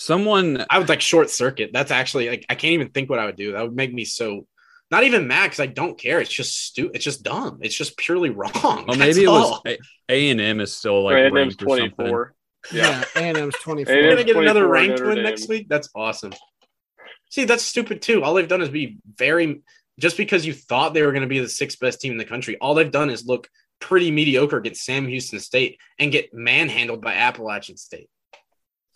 Someone I would like short circuit. That's actually like I can't even think what I would do. That would make me so not even mad because I don't care. It's just stupid. It's just dumb. It's just purely wrong. well That's maybe it was. A and M is still like Like, ranked or twenty something. Yeah. A&M's [laughs] twenty four. We're A&M's gonna get another ranked win next week. That's awesome. See, that's stupid too. All they've done is be very just because you thought they were going to be the sixth best team in the country. All they've done is look pretty mediocre against Sam Houston State and get manhandled by Appalachian State.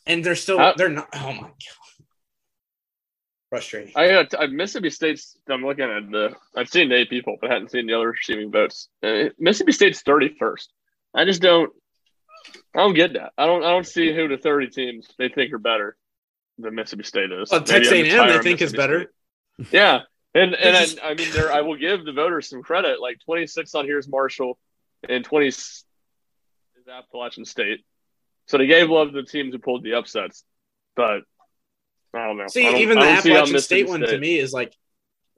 And they're still Uh, they're not. Oh my god, frustrating. I got I, Mississippi State's. I'm looking at the. I've seen eight people, but I hadn't seen the other receiving votes. Uh, Mississippi State's 31st. I just don't. I don't get that. I don't. I don't see who the 30 teams they think are better than Mississippi State is. Well, Texas A&M they think is better. State. Yeah, and and I, I mean, there. I will give the voters some credit. Like 26 on here is Marshall, and 20 is Appalachian State. So they gave love to the teams who pulled the upsets, but I don't know. See, don't- even the don't see how Appalachian State one to me is like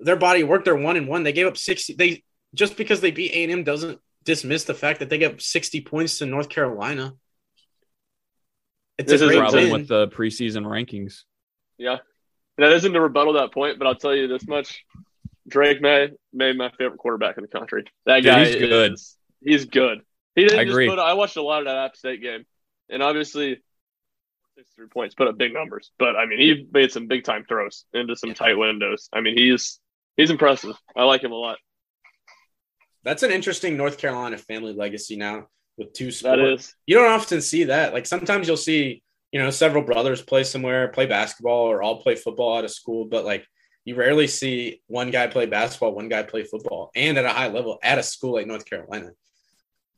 their body of work. They're one and one. They gave up sixty. They just because they beat A and M doesn't dismiss the fact that they gave up sixty points to North Carolina. It's This a is great problem win. with the preseason rankings. Yeah, that isn't to rebuttal that point, but I'll tell you this much: Drake Maye made my favorite quarterback in the country. That Dude, guy he's good. is- he's good. He didn't I just agree. put. I watched a lot of that App State game, and obviously, six three points, put up big numbers. But I mean, he made some big time throws into some tight windows. I mean, he's he's impressive. I like him a lot. That's an interesting North Carolina family legacy now with two That sports. is. You don't often see that. Like sometimes you'll see, you know, several brothers play somewhere, play basketball, or all play football out of school, but like you rarely see one guy play basketball, one guy play football, and at a high level at a school like North Carolina.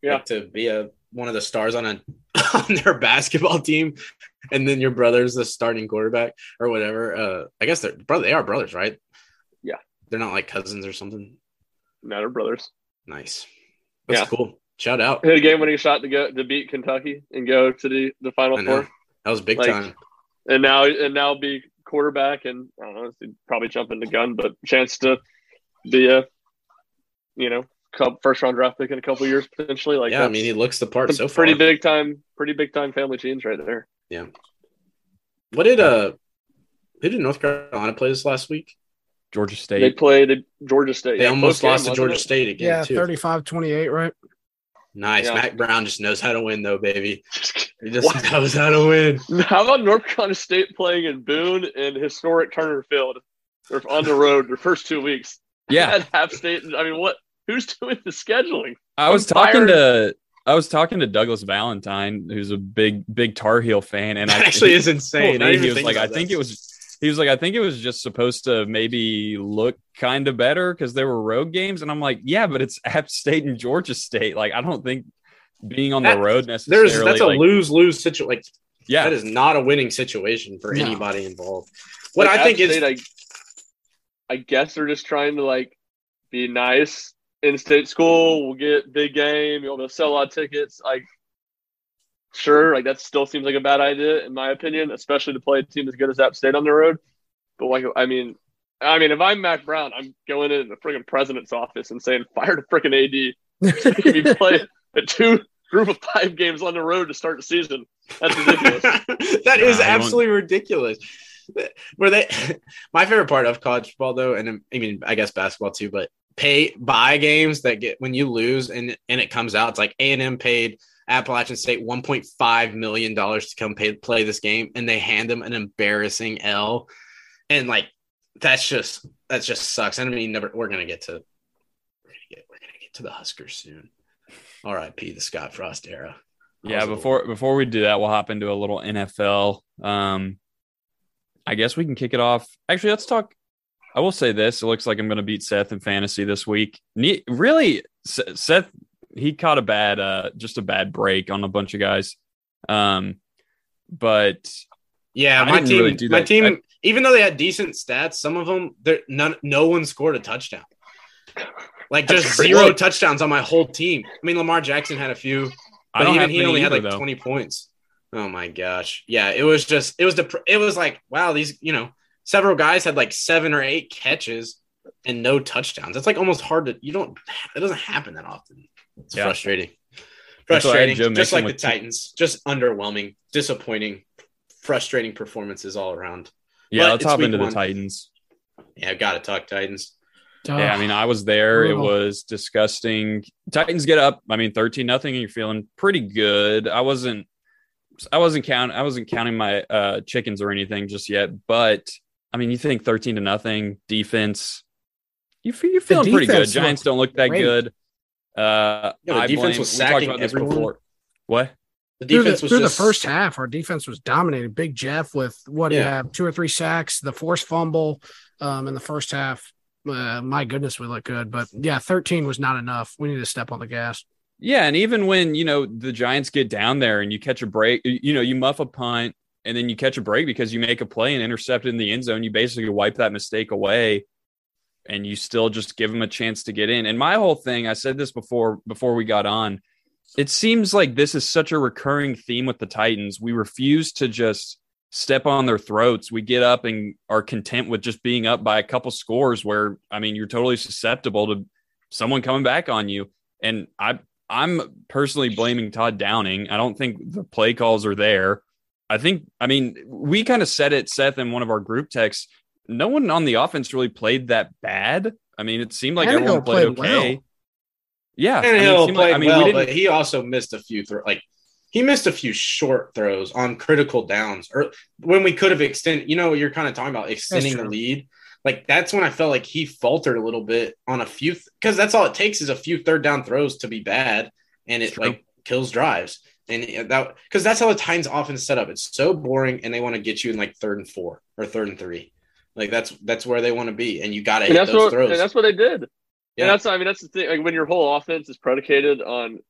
Yeah. Like, to be a one of the stars on a [laughs] on their basketball team, and then your brother's the starting quarterback or whatever. Uh, I guess they're brother. They are brothers, right? Yeah. they're not like cousins or something. No, they're brothers. Nice. That's Yeah. cool. Shout out. Hit a game winning shot to go to beat Kentucky and go to the the final four. That was big Like, time. and now and now be quarterback and I don't know, probably jump in the gun, but chance to be a you know first round draft pick in a couple years potentially. Like yeah, I mean, he looks the part some so far. pretty big time, pretty big time family genes right there. Yeah. What did uh, who did North Carolina play this last week? Georgia State. They played at Georgia State. They Yeah, almost close lost game, to Georgia wasn't State again Yeah, too. 35 28, right? Nice. Yeah. Mack Brown just knows how to win, though, baby. [laughs] it? He just What? knows how to win. [laughs] How about North Carolina State playing in Boone and historic Turner Field? They're on the road their first two weeks. Yeah, [laughs] At App State. I mean, what? Who's doing the scheduling? I was I'm talking tired. to I was talking to Douglas Valentine, who's a big big Tar Heel fan, and I [laughs] actually he is insane. told I he was like, I about think it was. He was like, I think it was just supposed to maybe look kind of better because there were road games, and I'm like, yeah, but it's [laughs] App State and Georgia State. Like, I don't think being on That- the road necessarily. There's that's a like, lose lose situation. Like yeah, that is not a winning situation for No. anybody involved. What Like, I think App is I, I guess they're just trying to like be nice. In-state school, we'll get big game. You'll be able to sell a lot of tickets. Like, sure, like that still seems like a bad idea in my opinion, especially to play a team as good as App State on the road. But like, I mean, I mean, if I'm Mack Brown, I'm going in the freaking president's office and saying, "Fire the freaking AD." If you play a two group of five games on the road to start the season, that's ridiculous. [laughs] that is Nah, you absolutely ridiculous. Where they, [laughs] my favorite part of college football, though, and I mean, I guess basketball too, but pay buy games that get when you lose and and it comes out, it's like A and M paid Appalachian State one point five million dollars to come pay, play this game, and they hand them an embarrassing L, and like that's just that just sucks. I mean, never we're gonna get to we're gonna get we're gonna get to the Huskers soon. R.I.P. the Scott Frost era. yeah. Before before we do that, we'll hop into a little NFL. Um, I guess we can kick it off. Actually, let's talk. I will say this: it looks like I'm going to beat Seth in fantasy this week. Ne- really, Seth he caught a bad, uh, just a bad break on a bunch of guys. Um, but Yeah, I my team, really my team, I- even though they had decent stats, some of them, there none, no one scored a touchdown. Like just crazy. zero touchdowns on my whole team. I mean, Lamar Jackson had a few. I But don't even he only had like though. 20 points. Oh my gosh. Yeah, it was just it was the it was like wow, these, you know, several guys had like seven or eight catches and no touchdowns. That's like almost hard to you don't it doesn't happen that often. It's Yeah. frustrating. That's why I had Frustrating. Just like the with two- Titans. Just underwhelming, disappointing, frustrating performances all around. Yeah, But let's hop into one. the Titans. Yeah, gotta talk Titans. Yeah, I mean, I was there. It was disgusting. Titans get up. I mean, thirteen nothing, and you're feeling pretty good. I wasn't. I wasn't count. I wasn't counting my uh, chickens or anything just yet. But I mean, you think thirteen to nothing defense. You feel you're feeling pretty good. Giants don't look that great. good. Uh, Yeah, the I defense blame, was sacking about this everyone. before. What? The through, the, defense was through just the first half, our defense was dominated. Big Jeff with what he Yeah. had two or three sacks, the forced fumble um, in the first half. Uh, my goodness, we look good, but yeah, thirteen was not enough. We need to step on the gas. Yeah, and even when you know the Giants get down there and you catch a break, you know you muff a punt and then you catch a break because you make a play and intercept in the end zone. You basically wipe that mistake away, and you still just give them a chance to get in. And my whole thing, I said this before before we got on. It seems like this is such a recurring theme with the Titans. We refuse to just step on their throats. We get up and are content with just being up by a couple scores where I mean you're totally susceptible to someone coming back on you. And I I'm personally blaming Todd Downing. I don't think the play calls are there. I think I mean we kind of said it, Seth, in one of our group texts. No one on the offense really played that bad. I mean, it seemed like Tannehill everyone played, played okay. well. Yeah, I mean, it Tannehill played like- I mean, well, we but he also missed a few throw like he missed a few short throws on critical downs or when we could have extended. You know, you're kind of talking about extending the lead. Like that's when I felt like he faltered a little bit on a few because that's all it takes is a few third down throws to be bad, and it like kills drives. And that because that's how the Titans often set up. It's so boring, and they want to get you in like third and four or third and three. Like that's that's where they want to be, and you got to hit those what throws. and that's what they did. Yeah. And that's I mean that's the thing. Like when your whole offense is predicated on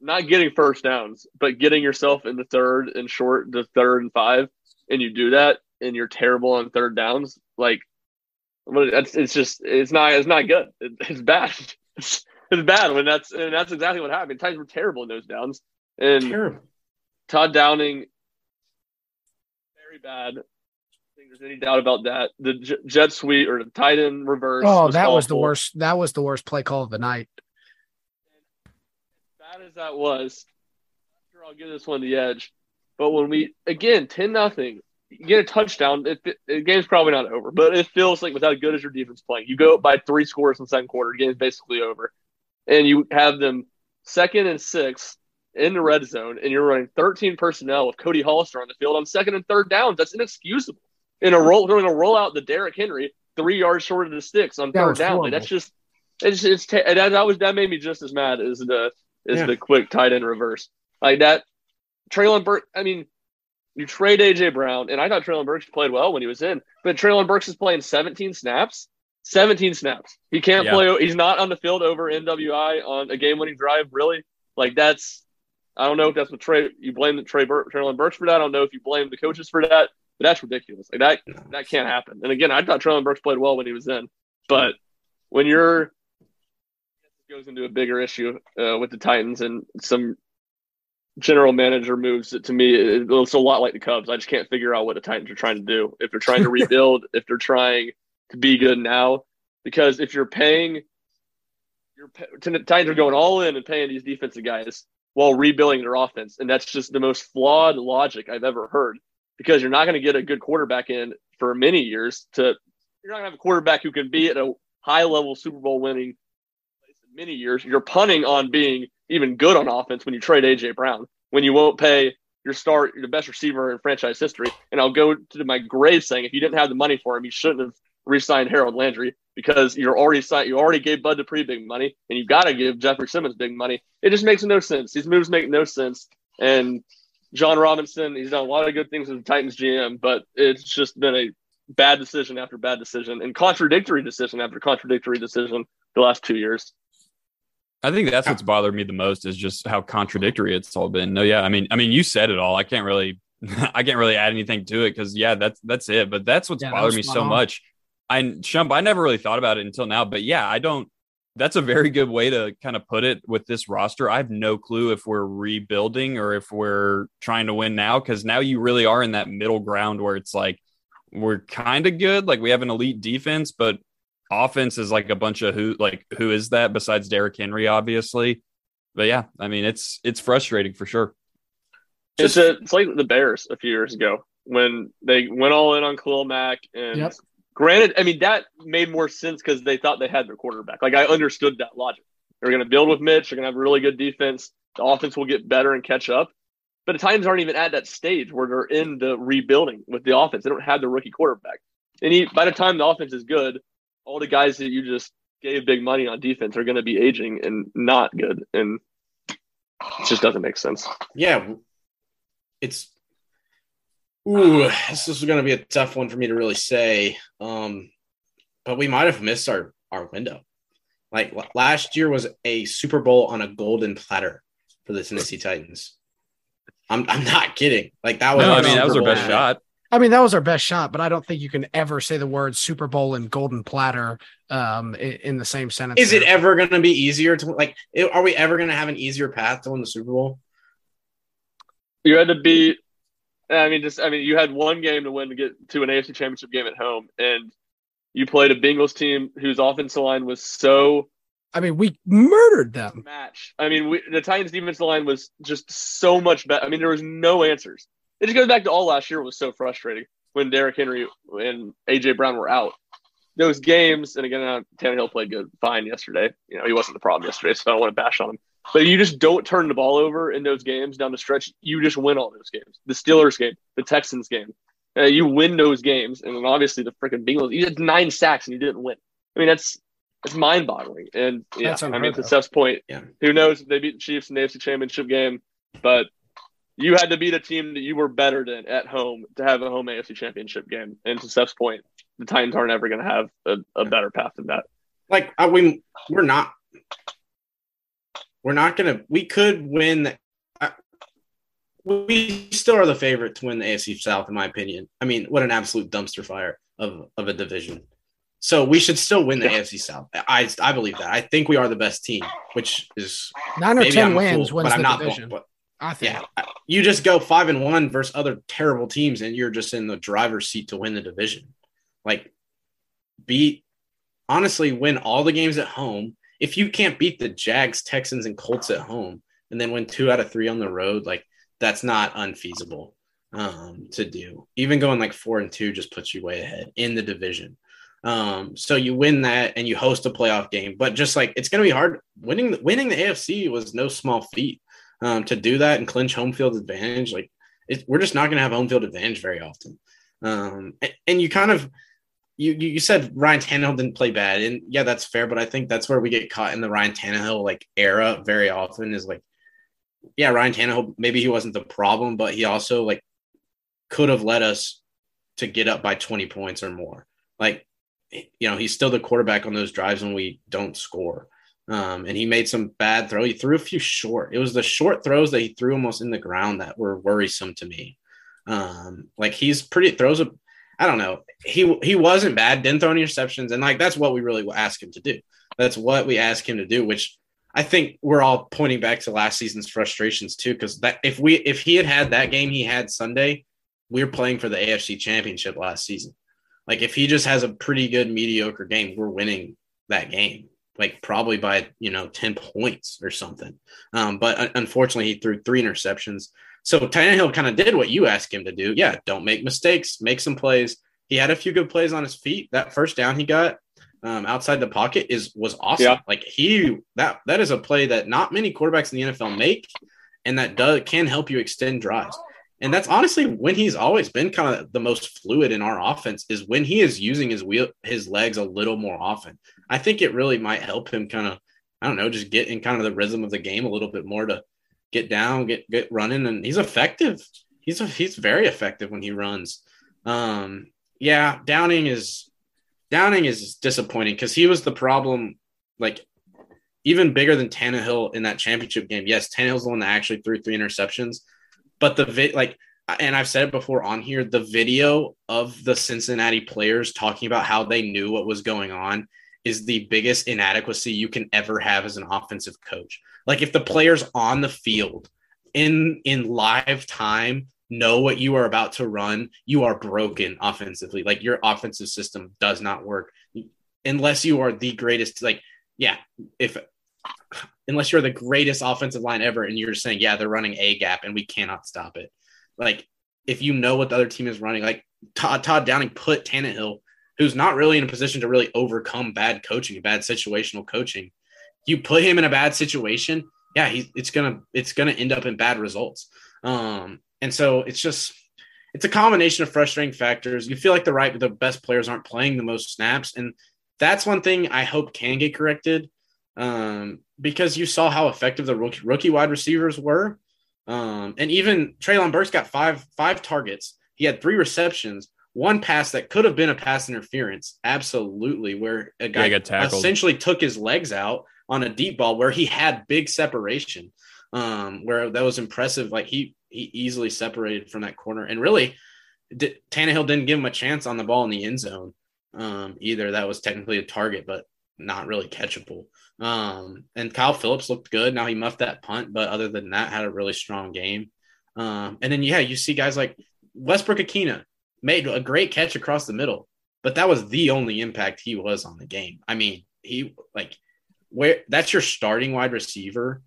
not- getting first downs, but getting yourself in the third and short, the third and five, and you do that, and you're terrible on third downs. Like, that's it's just it's not it's not good. It, it's bad. It's, [laughs] it's bad when that's and that's exactly what happened. Titans were terrible in those downs, and terrible. Todd Downing, very bad. I don't think there's any doubt about that. The j- jet sweep or the tight end reverse. Oh, that was the worst. That was the worst play call of the night. bad as that was, I'm sure I'll give this one the edge. But when we again ten nothing, you get a touchdown. It, it, the game's probably not over, but it feels like without good as your defense playing, you go up by three scores in the second quarter. The game's basically over, and you have them second and six in the red zone, and you're running 13 personnel with Cody Hollister on the field on second and third downs. That's inexcusable. In a roll, throwing a rollout to Derrick Henry three yards short of the sticks on That third down. Like, that's just it's it's ta- that, that was that made me just as mad as the is Yeah. the quick tight end reverse like that. Treylon Burke. I mean, you trade AJ Brown, and I thought Treylon Burks played well when he was in, but Treylon Burks is playing 17 snaps. 17 snaps. He can't Yeah. play. He's not on the field over NWI on a game-winning drive. Really, like that's. I don't know if that's what Trey. You blame the Trey Bur- Treylon Burks for that. I don't know if you blame the coaches for that, but that's ridiculous. Like that. That can't happen. And again, I thought Treylon Burks played well when he was in, but when you're goes into a bigger issue uh, with the Titans and some general manager moves that to me it looks a lot like the Cubs. I just can't figure out what the Titans are trying to do. If they're trying to [laughs] rebuild, if they're trying to be good now, because if you're paying, your the Titans are going all in and paying these defensive guys while rebuilding their offense, and that's just the most flawed logic I've ever heard. Because you're not going to get a good quarterback in for many years. To you're not going to have a quarterback who can be at a high level Super Bowl winning in many years. You're punting on being even good on offense when you trade AJ Brown, when you won't pay your start, the best receiver in franchise history. And I'll go to my grave saying, if you didn't have the money for him, you shouldn't have re-signed Harold Landry because you're already signed. You already gave Bud Dupree big money, and you've got to give Jeffery Simmons big money. It just makes no sense. These moves make no sense. And Jon Robinson, he's done a lot of good things as the Titans GM, but it's just been a bad decision after bad decision and contradictory decision after contradictory decision the last two years. I think that's what's bothered me the most is just how contradictory it's all been. No, yeah, I mean, I mean, you said it all. I can't really, [laughs] I can't really add anything to it because yeah, that's that's it. But that's what's Yeah, bothered was me so on. much. I Shump, I never really thought about it until now, but yeah, I don't. that's a very good way to kind of put it with this roster. I have no clue if we're rebuilding or if we're trying to win now because now you really are in that middle ground where it's like we're kind of good, like we have an elite defense, but offense is like a bunch of who like who is that besides Derrick Henry, obviously. But yeah, I mean it's it's frustrating for sure. Just, it's a, it's like the Bears a few years ago when they went all in on Khalil Mack and yep. Granted, I mean that made more sense because they thought they had their quarterback. Like I understood that logic. They're going to build with Mitch. They're going to have really good defense. The offense will get better and catch up. But the Titans aren't even at that stage where they're in the rebuilding with the offense. They don't have the rookie quarterback. And he, by the time the offense is good, all the guys that you just gave big money on defense are going to be aging and not good. And it just doesn't make sense. Yeah. It's Ooh, this is going to be a tough one for me to really say. Um, but we might have missed our our window. Like last year was a Super Bowl on a golden platter for the Tennessee Titans. I'm I'm not kidding. Like that was. No, I mean that was our best shot. I mean that was our best shot, but I don't think you can ever say the words Super Bowl and golden platter um, in, in the same sentence. Is there. it ever going to be easier to like? Are we ever going to have an easier path to win the Super Bowl? You had to beat I mean, just I mean, you had one game to win to get to an AFC Championship game at home, and you played a Bengals team whose offensive line was so. I mean, we murdered them. Match. I mean, we, the Titans' defensive line was just so much better. I mean, there was no answers. It just goes back to all last year was so frustrating when Derrick Henry and AJ Brown were out. Those games, and again, uh, Tannehill played good, fine yesterday. You know, he wasn't the problem yesterday, so I don't want to bash on him. But you just don't turn the ball over in those games down the stretch. You just win all those games. The Steelers game, the Texans game. Uh, you win those games, and then obviously the freaking Bengals. You had nine sacks and you didn't win. I mean, that's that's mind boggling. And yeah, I mean, to Seth's point, yeah. who knows if they beat the Chiefs in the AFC Championship game, but you had to beat a team that you were better than at home to have a home AFC Championship game. And to Seth's point, the Titans aren't ever going to have a, a better path than that. Like, I mean, we're not we're not going to, we could win. The, uh, we still are the favorite to win the AFC South, in my opinion. I mean, what an absolute dumpster fire of, of a division. So we should still win the yeah. AFC South. I I believe that. I think we are the best team, which is nine or 10 wins fool, wins the not, division. But, I think. Yeah, you just go five and one versus other terrible teams, and you're just in the driver's seat to win the division. Like, beat honestly, win all the games at home, if you can't beat the Jags, Texans, and Colts at home and then win two out of three on the road, like that's not unfeasible um, to do. Even going like four and two just puts you way ahead in the division. Um, so you win that and you host a playoff game, but just like it's going to be hard. Winning winning the AFC was no small feat. Um, to do that and clinch home field advantage, like it, we're just not going to have home field advantage very often. Um, and, and you kind of you you said Ryan Tannehill didn't play bad, and yeah, that's fair. But I think that's where we get caught in the Ryan Tannehill like era very often is like, yeah, Ryan Tannehill maybe he wasn't the problem, but he also like could have led us to get up by twenty points or more. Like, you know, he's still the quarterback on those drives when we don't score. Um, and he made some bad throw. He threw a few short. It was the short throws that he threw almost in the ground that were worrisome to me. Um, like he's pretty throws a I don't know. He he wasn't bad, didn't throw any interceptions, and like that's what we really ask him to do. That's what we ask him to do, which I think we're all pointing back to last season's frustrations too. Because that if we if he had had that game he had Sunday, we are playing for the AFC Championship last season. Like if he just has a pretty good mediocre game, we're winning that game. Like probably by you know ten points or something. Um, but unfortunately, he threw three interceptions. So Tannehill kind of did what you asked him to do. Yeah, don't make mistakes, make some plays. He had a few good plays on his feet. That first down he got um, outside the pocket is was awesome. Yeah. Like he that that is a play that not many quarterbacks in the NFL make, and that does can help you extend drives. And that's honestly when he's always been kind of the most fluid in our offense is when he is using his wheel his legs a little more often. I think it really might help him kind of I don't know just get in kind of the rhythm of the game a little bit more to get down, get get running, and he's effective. He's a, he's very effective when he runs. Um, yeah, Downing is Downing is disappointing because he was the problem, like even bigger than Tannehill in that championship game. Yes, Tannehill's the one that actually threw three interceptions, but the vid like and I've said it before on here, the video of the Cincinnati players talking about how they knew what was going on is the biggest inadequacy you can ever have as an offensive coach. Like if the players on the field in in live time know what you are about to run, you are broken offensively. Like your offensive system does not work unless you are the greatest. Like, yeah, if unless you're the greatest offensive line ever and you're saying, yeah, they're running a gap and we cannot stop it. Like, if you know what the other team is running, like Todd, Todd Downing put Tannehill, who's not really in a position to really overcome bad coaching, bad situational coaching. You put him in a bad situation, yeah, he's it's gonna it's gonna end up in bad results. Um, and so it's just it's a combination of frustrating factors. You feel like the right the best players aren't playing the most snaps, and that's one thing I hope can get corrected. Um, because you saw how effective the rookie, rookie wide receivers were. Um, and even Treylon Burks got five five targets. He had three receptions, one pass that could have been a pass interference, absolutely, where a guy yeah, essentially took his legs out on a deep ball where he had big separation. Um, where that was impressive. Like he he easily separated from that corner, and really, D- Tannehill didn't give him a chance on the ball in the end zone um, either. That was technically a target, but not really catchable. Um, and Kyle Phillips looked good. Now he muffed that punt, but other than that, had a really strong game. Um, and then yeah, you see guys like Westbrook-Ikhine made a great catch across the middle, but that was the only impact he was on the game. I mean, he like where that's your starting wide receiver.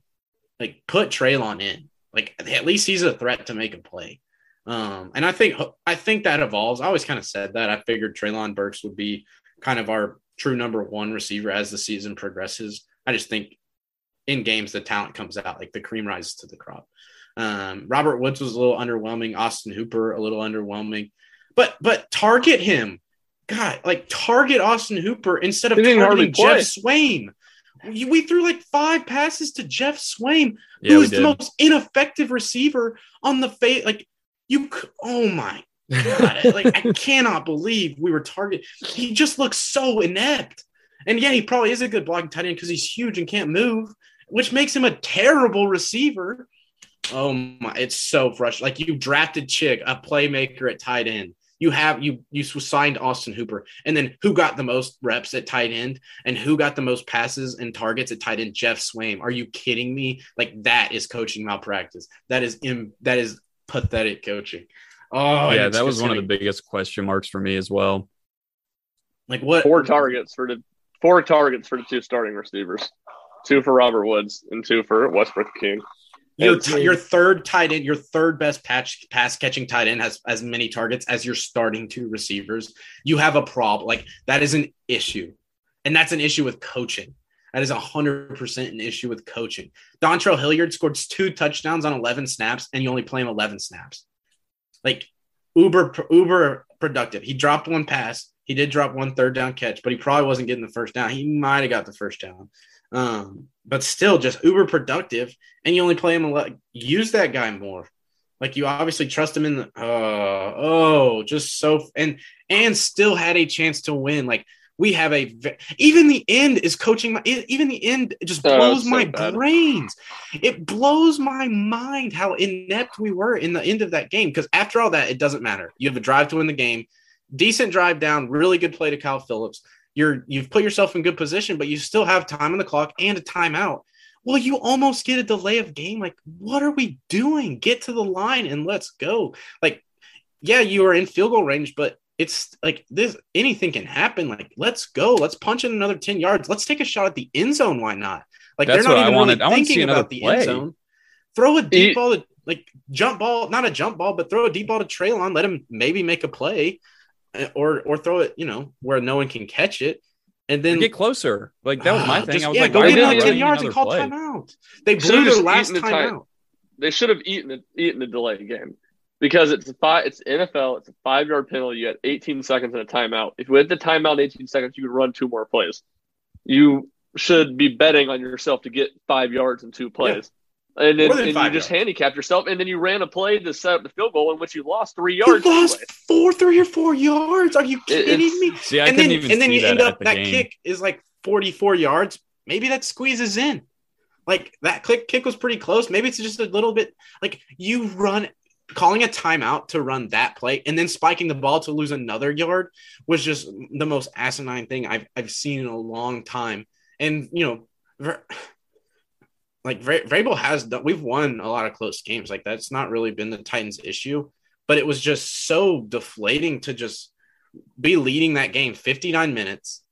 Like put Treylon in. Like at least he's a threat to make a play. Um, and I think I think that evolves. I always kind of said that. I figured Treylon Burks would be kind of our true number one receiver as the season progresses. I just think in games the talent comes out, like the cream rises to the crop. Um, Robert Woods was a little underwhelming. Austin Hooper a little underwhelming, but but target him, God, like target Austin Hooper instead of targeting Geoff Swaim. We threw like five passes to Geoff Swaim, yeah, who is the most ineffective receiver on the face. Like you, oh my God, [laughs] like I cannot believe we were targeted. He just looks so inept. And yeah, he probably is a good blocking tight end because he's huge and can't move, which makes him a terrible receiver. Oh my, it's so frustrating. Like you drafted Chig, a playmaker at tight end. You have you you signed Austin Hooper, and then who got the most reps at tight end, and who got the most passes and targets at tight end? Geoff Swaim. Are you kidding me? Like that is coaching malpractice. That is Im, that is pathetic coaching. Oh yeah, that was one of the biggest question marks for me as well. Like what? Four targets for the four targets for the two starting receivers, two for Robert Woods and two for Westbrook King. Your, your third tight end, your third best patch pass catching tight end has as many targets as your starting two receivers. You have a problem. Like that is an issue, and that's an issue with coaching. That is 100% an issue with coaching. Dontrell Hilliard scored two touchdowns on 11 snaps, and you only play him 11 snaps. Like uber, uber productive. He dropped one pass. He did drop one third down catch, but he probably wasn't getting the first down. He might have got the first down. Um, but still just uber productive. And you only play him a lot. Use that guy more. Like you obviously trust him in the uh, oh, just so and and still had a chance to win. Like we have a even the end is coaching my even the end just oh, blows oh, so my bad. brains it blows my mind how inept we were in the end of that game because after all that it doesn't matter you have a drive to win the game decent drive down really good play to kyle phillips you're you've put yourself in good position but you still have time on the clock and a timeout well you almost get a delay of game like what are we doing get to the line and let's go like yeah you are in field goal range but it's like this anything can happen. Like, let's go. Let's punch in another 10 yards. Let's take a shot at the end zone. Why not? Like That's they're not even I wanted. really thinking about the play. end zone. Throw a deep ball to, like jump ball, not a jump ball, but throw a deep ball to Treylon. Let him maybe make a play, or or throw it, you know, where no one can catch it. And then get closer. Like that was my uh, [sighs] thing. Just, I was yeah, like, go get another 10 yards and call play. timeout. They blew their last timeout. They should have eaten eaten the delay game because it's a five, it's NFL. It's a five yard penalty. You had 18 seconds and a timeout. If you had the timeout 18 seconds, you could run two more plays. You should be betting on yourself to get five yards in two plays. Yeah. And then and you just handicapped yourself, and then you ran a play to set up the field goal in which you lost three yards. You lost four, three or four yards. Are you kidding it's, me? See, I and then, and then you end up the that game. kick is like 44 yards. Maybe that squeezes in. Like that click kick was pretty close. Maybe it's just a little bit like you run calling a timeout to run that play and then spiking the ball to lose another yard was just the most asinine thing I've I've seen in a long time. And you know, ver- like Vra- Vrabel has done, we've won a lot of close games. Like that's not really been the Titans' issue, but it was just so deflating to just be leading that game 59 minutes,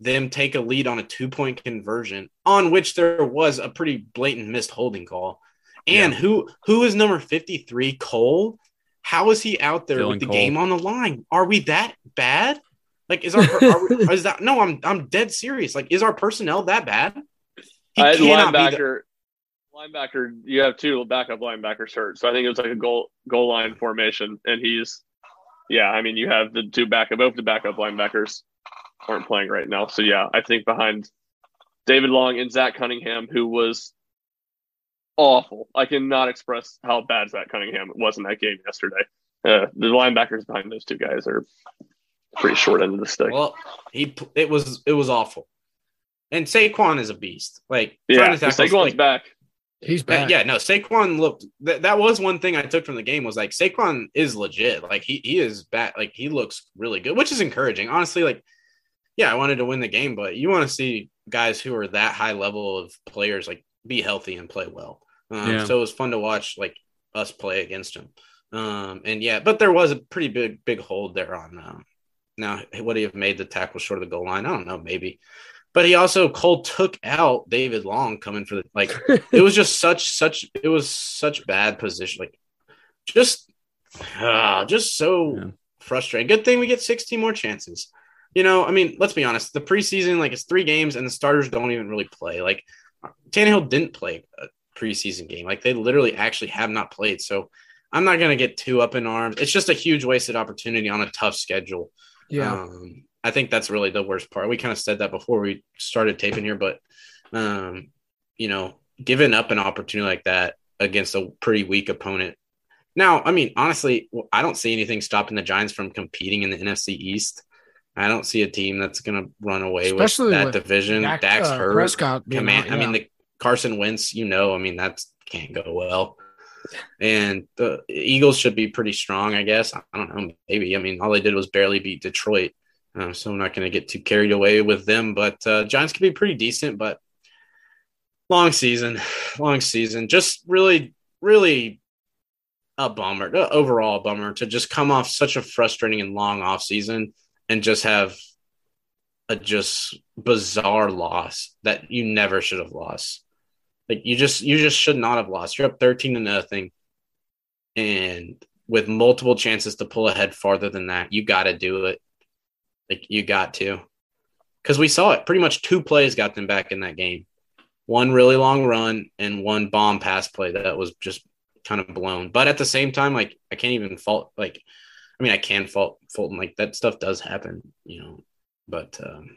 them take a lead on a two point conversion on which there was a pretty blatant missed holding call. And Yeah. who who is number 53? Cole. How is he out there Dylan with the Cole. game on the line? Are we that bad? Like, is our are [laughs] is that no? I'm I'm dead serious. Like, is our personnel that bad? He I had cannot the- linebacker. Linebacker, you have two backup linebackers hurt, so I think it was like a goal goal line formation, and he's, yeah, I mean, you have the two backup, both the backup linebackers aren't playing right now, so yeah, I think behind David Long and Zach Cunningham, who was awful. I cannot express how bad Zach Cunningham was in that game yesterday. Uh, the linebackers behind those two guys are pretty short end of the stick. Well, he it was it was awful. And Saquon is a beast. Like yeah, tackle Saquon's like, back. He's back. yeah, no, Saquon looked that, that was one thing I took from the game was like Saquon is legit. Like he he is back, like he looks really good, which is encouraging. Honestly, like yeah, I wanted to win the game, but you want to see guys who are that high level of players like be healthy and play well. Um, Yeah. so it was fun to watch like us play against him. Um, and yeah, but there was a pretty big big hold there on um, now would he have made the tackle short of the goal line? I don't know, maybe. But he also Cole took out David Long coming for the like it was just such such it was such bad position like just ah, just so Yeah. frustrating. Good thing we get 16 more chances. You know i mean let's be honest the preseason like it's three games and the starters don't even really play. Like Tannehill didn't play a preseason game. Like they literally actually have not played. So i'm not going to get too up in arms. It's just a huge wasted opportunity on a tough schedule. Yeah. um, I think that's really the worst part. We kind of said that before we started taping here, but um, you know, giving up an opportunity like that against a pretty weak opponent. Now, I mean, honestly, I don't see anything stopping the Giants from competing in the NFC East. I don't see a team that's going to run away Especially with that with division. Dak- Dax uh. Prescott Command, out, I mean, the Carson Wentz, you know, I mean, that can't go well. And the Eagles should be pretty strong, I guess. I don't know, maybe. I mean, all they did was barely beat Detroit. Uh, so I'm not going to get too carried away with them. But uh, Giants can be pretty decent, but long season, [sighs] long season. Just really, really a bummer. uh, Overall, a bummer to just come off such a frustrating and long off season and just have a just bizarre loss that you never should have lost. Like you just you just should not have lost. You're up 13 to nothing. And with multiple chances to pull ahead farther than that, you got to do it. Like you got to. Cuz we saw it. Pretty much two plays got them back in that game. One really long run and one bomb pass play that was just kind of blown. But at the same time like I can't even fault like I mean I can fault Fulton like that stuff does happen, you know. But um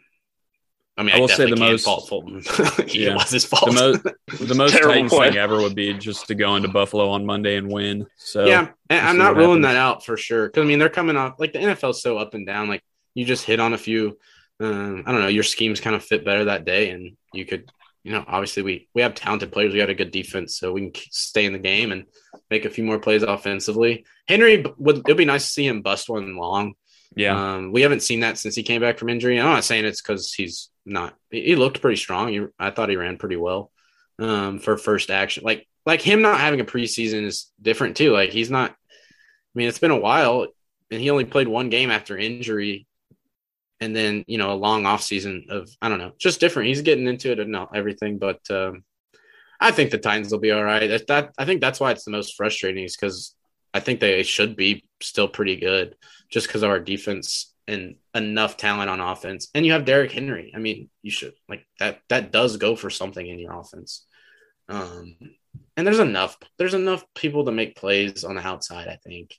I mean, I I, will say the most- fault Fulton. [laughs] Yeah. was his fault. The most the most Titans play. thing ever would be just to go into Buffalo on Monday and win. So yeah, and I'm not ruling happens. that out for sure. Because I mean, they're coming off like the NFL's so up and down. Like you just hit on a few. Um, I don't know. Your schemes kind of fit better that day, and you could, you know, obviously we we have talented players. We got a good defense, so we can stay in the game and make a few more plays offensively. Henry would it'd be nice to see him bust one long. yeah, Um, we haven't seen that since he came back from injury. I'm not saying it's because he's not. He, looked pretty strong. He, I thought he ran pretty well um, for first action. Like like him not having a preseason is different too. Like he's not. I mean, it's been a while, and he only played one game after injury, and then you know a long off season of I don't know, just different. He's getting into it and not everything, but um, I think the Titans will be all right. That, that I think that's why it's the most frustrating is because I think they should be still pretty good just because of our defense and enough talent on offense. And you have Derrick Henry. I mean, you should like that. That does go for something in your offense. Um, and there's enough. There's enough people to make plays on the outside. I think.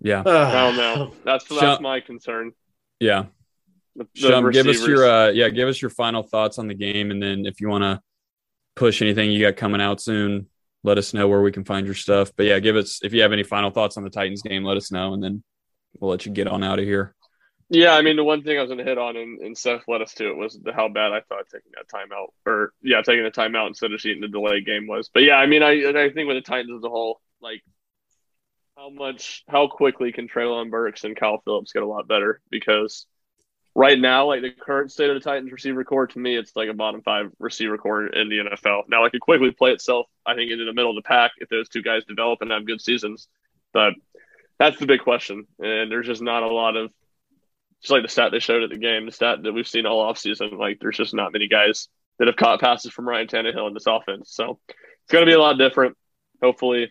yeah, I don't know. That's Shut- that's my concern. Yeah. The, the Shum, give us your uh, yeah, give us your final thoughts on the game, and then if you want to push anything you got coming out soon, let us know where we can find your stuff. But yeah, give us if you have any final thoughts on the Titans game, let us know, and then we'll let you get on out of here. Yeah, I mean the one thing I was going to hit on, and, and Seth led us to it, was the, how bad I thought taking that timeout, or yeah, taking the timeout instead of shooting the delay game was. But yeah, I mean, I I think with the Titans as a whole, like how much how quickly can Treylon Burks and Kyle Phillips get a lot better because right now, like the current state of the Titans receiver core, to me, it's like a bottom five receiver core in the NFL. Now, it could quickly play itself, I think, into the middle of the pack if those two guys develop and have good seasons. But that's the big question. And there's just not a lot of, just like the stat they showed at the game, the stat that we've seen all offseason, like there's just not many guys that have caught passes from Ryan Tannehill in this offense. So it's going to be a lot different. Hopefully,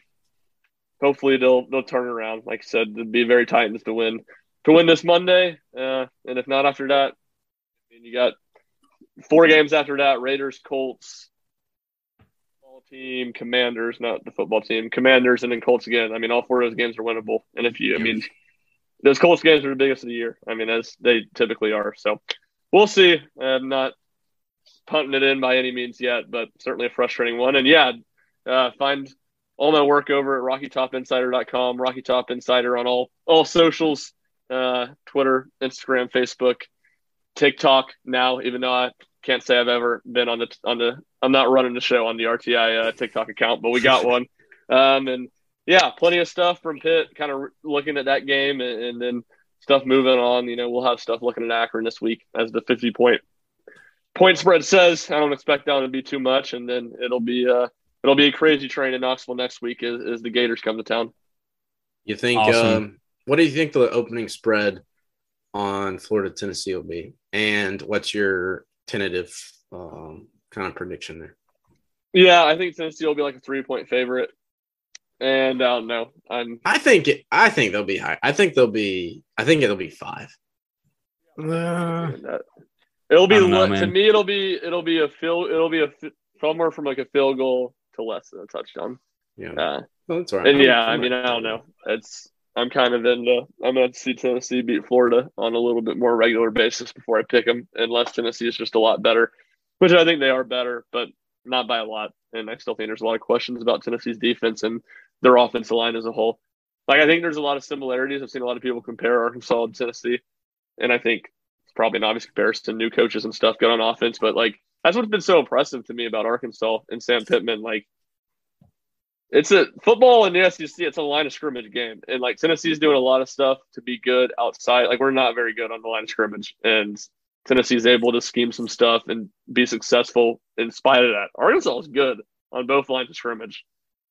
hopefully they'll they'll turn around. Like I said, it'd be very Titans to win to win this Monday, uh, and if not after that, I mean, you got four games after that: Raiders, Colts, football team, Commanders, not the football team, Commanders, and then Colts again. I mean, all four of those games are winnable. And if you, I mean, those Colts games are the biggest of the year. I mean, as they typically are. So we'll see. I'm not punting it in by any means yet, but certainly a frustrating one. And yeah, uh, find all my work over at RockyTopInsider.com, Rocky Top Insider on all all socials, uh, Twitter, Instagram, Facebook, TikTok. Now, even though I can't say I've ever been on the on the, I'm not running the show on the RTI uh, TikTok account, but we got [laughs] one. Um, and yeah, plenty of stuff from Pitt, kind of looking at that game, and, and then stuff moving on. You know, we'll have stuff looking at Akron this week as the 50 point point spread says. I don't expect that to be too much, and then it'll be uh it'll be a crazy train in Knoxville next week as, as the Gators come to town. You think? Awesome. Um, what do you think the opening spread on Florida Tennessee will be, and what's your tentative um, kind of prediction there? Yeah, I think Tennessee will be like a three point favorite. And I don't know. I'm I think it. I think they'll be high. I think they'll be. I think it'll be five. Uh, it'll be know, to man. me it'll be it'll be a field it'll be a fi- somewhere from like a field goal to less than a touchdown. Yeah, Uh, well, that's all right. and yeah, I'm- I mean I don't know. It's I'm kind of into I'm gonna see Tennessee beat Florida on a little bit more regular basis before I pick them, unless Tennessee is just a lot better, which I think they are better, but not by a lot. And I still think there's a lot of questions about Tennessee's defense and their offensive line as a whole. Like I think there's a lot of similarities. I've seen a lot of people compare Arkansas and Tennessee, and I think it's probably an obvious comparison. New coaches and stuff good on offense, but like that's what's been so impressive to me about Arkansas and Sam Pittman. Like it's a football in the SEC. It's a line of scrimmage game, and like Tennessee's doing a lot of stuff to be good outside. Like we're not very good on the line of scrimmage, and Tennessee's able to scheme some stuff and be successful in spite of that. Arkansas is good on both lines of scrimmage.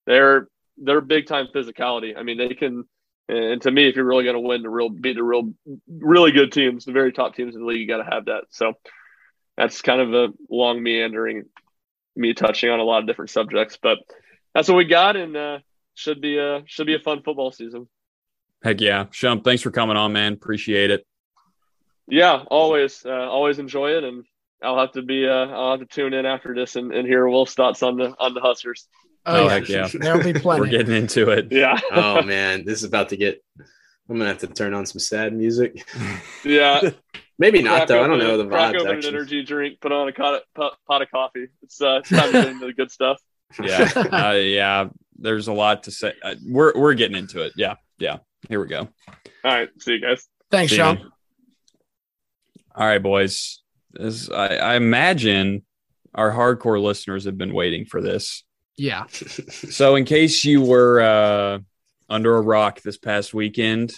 They're they're big time physicality. I mean, they can. And to me, if you're really going to win the real, beat the real, really good teams, the very top teams in the league, you got to have that. So that's kind of a long meandering, me touching on a lot of different subjects, but that's what we got, and uh, should be a should be a fun football season. Heck yeah. Shump, thanks for coming on, man. Appreciate it. Yeah, always, uh, always enjoy it, and I'll have to be, uh, I'll have to tune in after this and, and hear Wolf's thoughts on the on the Huskers. oh, Oh, yeah. heck yeah. [laughs] There'll be [laughs] plenty. We're getting into it. Yeah, [laughs] oh man, this is about to get. I'm gonna have to turn on some sad music. yeah. Maybe not Crack though. I don't know the vibes. Crack vibes. open an energy drink, put on a pot, pot, pot of coffee. It's uh, it's time to get into the good stuff. [laughs] Yeah. Uh, yeah. There's a lot to say. Uh, we're, we're getting into it. Yeah. Yeah. Here we go. All right, see you guys. Thanks, See ya. Sean. All right, boys. This, I, I imagine our hardcore listeners have been waiting for this. Yeah. So, in case you were uh, under a rock this past weekend,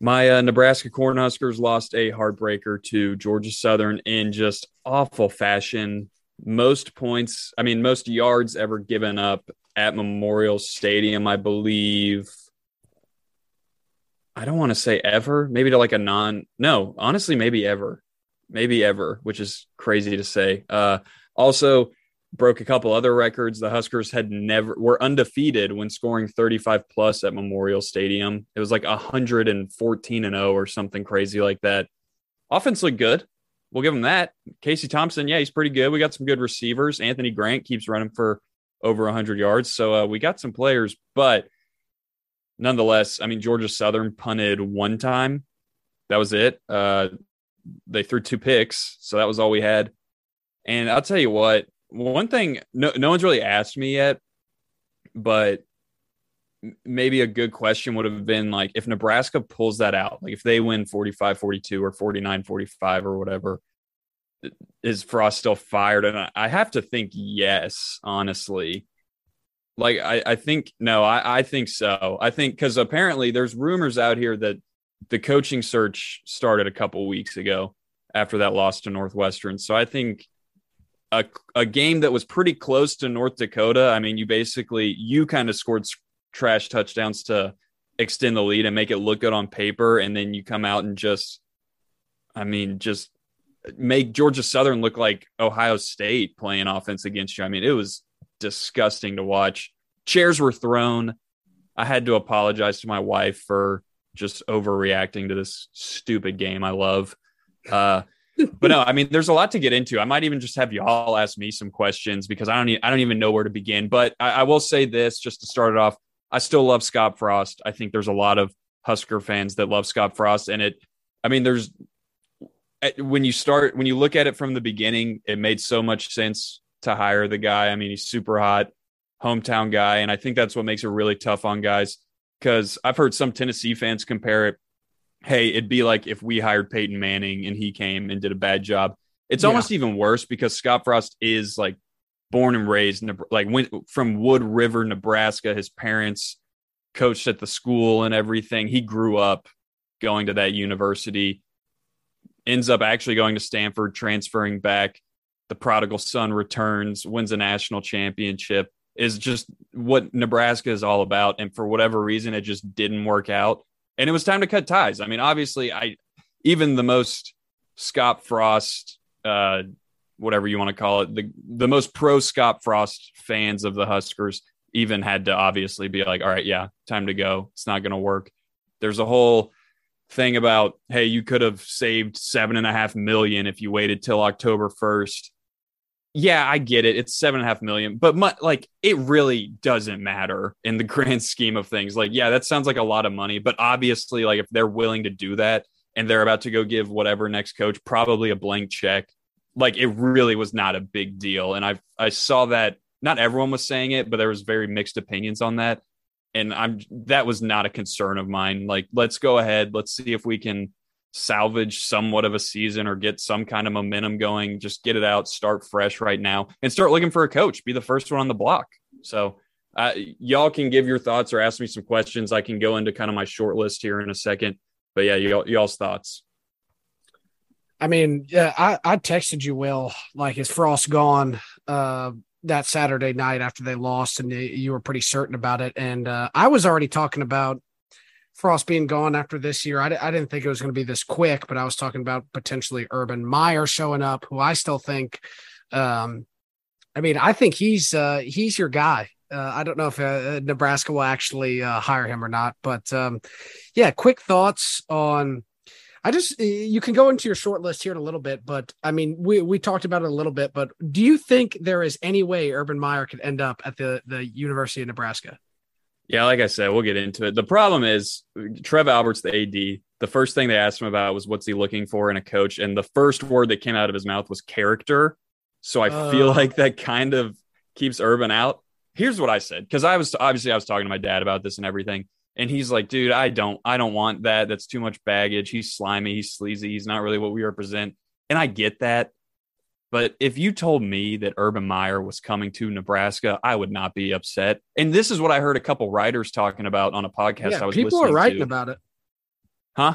my uh, Nebraska Cornhuskers lost a heartbreaker to Georgia Southern in just awful fashion. Most points, I mean, most yards ever given up at Memorial Stadium, I believe. I don't want to say ever, maybe to like a non, no, honestly, maybe ever, maybe ever, which is crazy to say. Uh, also, broke a couple other records. The Huskers had never were undefeated when scoring 35 plus at Memorial Stadium. It was like 114 and 0 or something crazy like that. Offense looked good. We'll give them that. Casey Thompson, yeah, he's pretty good. We got some good receivers. Anthony Grant keeps running for over 100 yards. So uh, we got some players, but nonetheless, I mean, Georgia Southern punted one time. That was it. Uh, they threw two picks. So that was all we had. And I'll tell you what, one thing no, no one's really asked me yet, but maybe a good question would have been like if Nebraska pulls that out, like if they win 45 42 or 49 45 or whatever, is Frost still fired? And I, have to think yes, honestly. Like I, I think no, I, I think so. I think because apparently there's rumors out here that the coaching search started a couple weeks ago after that loss to Northwestern. So I think a, a game that was pretty close to North Dakota. I mean, you basically you kind of scored trash touchdowns to extend the lead and make it look good on paper, and then you come out and just, I mean, just make Georgia Southern look like Ohio State playing offense against you. I mean, it was disgusting to watch. Chairs were thrown. I had to apologize to my wife for just overreacting to this stupid game I love. Uh, but no, I mean, there's a lot to get into. I might even just have y'all ask me some questions because I don't, I don't even know where to begin. But I, I will say this just to start it off. I still love Scott Frost. I think there's a lot of Husker fans that love Scott Frost, and it. I mean, there's eh, when you start when you look at it from the beginning, it made so much sense to hire the guy. I mean, he's super hot, hometown guy, and I think that's what makes it really tough on guys. Because I've heard some Tennessee fans compare it. Hey, it'd be like if we hired Peyton Manning and he came and did a bad job. It's yeah. almost even worse because Scott Frost is like born and raised like went from Wood River, Nebraska. His parents coached at the school and everything. He grew up going to that university. Ends up actually going to Stanford, transferring back. The prodigal son returns, wins a national championship. Is just what Nebraska is all about. And for whatever reason, it just didn't work out. And it was time to cut ties. I mean, obviously, I even the most Scott Frost uh, whatever you want to call it, the the most pro Scott Frost fans of the Huskers even had to obviously be like, all right, yeah, time to go. It's not going to work. There's a whole thing about, hey, you could have saved seven and a half million if you waited till October 1st. Yeah, I get it. It's seven and a half million, but my, like it really doesn't matter in the [laughs] grand scheme of things. Like, yeah, that sounds like a lot of money, but obviously, like if they're willing to do that and they're about to go give whatever next coach probably a blank check like it really was not a big deal. And I I saw that not everyone was saying it, but there was very mixed opinions on that. And I'm that was not a concern of mine. Like, let's go ahead, let's see if we can salvage somewhat of a season or get some kind of momentum going. Just get it out, start fresh right now, and start looking for a coach. Be the first one on the block. So, uh, y'all can give your thoughts or ask me some questions. I can go into kind of my short list here in a second. But yeah, y'all, y'all's thoughts. I mean, yeah, I, I texted you, Will, like, is Frost gone uh, that Saturday night after they lost, and you were pretty certain about it. And uh, I was already talking about Frost being gone after this year. I, I didn't think it was going to be this quick, but I was talking about potentially Urban Meyer showing up, who I still think. Um, I mean, I think he's uh, he's your guy. Uh, I don't know if uh, Nebraska will actually uh, hire him or not, but um, yeah, quick thoughts on I just you can go into your short list here in a little bit, but I mean we we talked about it a little bit, but do you think there is any way Urban Meyer could end up at the the University of Nebraska? Yeah, like I said, we'll get into it. The problem is Trev Alberts, the AD. The first thing they asked him about was what's he looking for in a coach, and the first word that came out of his mouth was character. So I uh, feel like that kind of keeps Urban out. Here's what I said because I was obviously I was talking to my dad about this and everything. And he's like, dude, I don't, I don't want that. That's too much baggage. He's slimy. He's sleazy. He's not really what we represent. And I get that. But if you told me that Urban Meyer was coming to Nebraska, I would not be upset. And this is what I heard a couple writers talking about on a podcast. Yeah, I was people are writing to. about it, huh?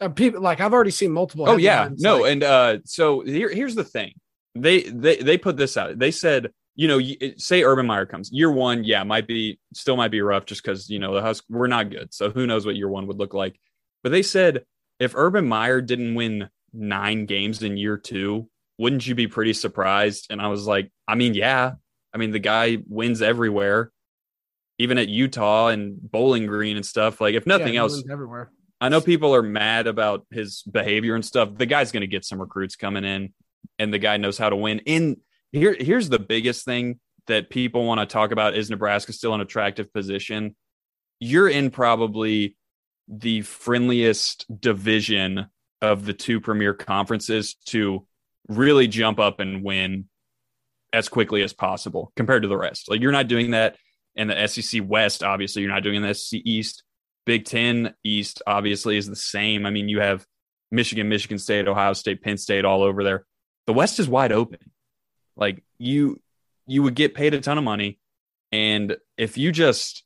Uh, people like I've already seen multiple. Oh yeah, no, like, and uh, so here, here's the thing. They they they put this out. They said you know, say Urban Meyer comes year one, yeah, might be still might be rough just because you know the Husk we're not good, so who knows what year one would look like. But they said if Urban Meyer didn't win nine games in year two, wouldn't you be pretty surprised? And I was like, I mean, yeah, I mean the guy wins everywhere, even at Utah and Bowling Green and stuff. Like if nothing yeah, else, everywhere. I know people are mad about his behavior and stuff. The guy's going to get some recruits coming in, and the guy knows how to win. In here, here's the biggest thing that people want to talk about is Nebraska still an attractive position? You're in probably the friendliest division of the two premier conferences to really jump up and win as quickly as possible compared to the rest. Like you're not doing that in the SEC West, obviously, you're not doing the SEC East. Big Ten East, obviously, is the same. I mean, you have Michigan, Michigan State, Ohio State, Penn State all over there. The West is wide open. Like you, you would get paid a ton of money, And if you just,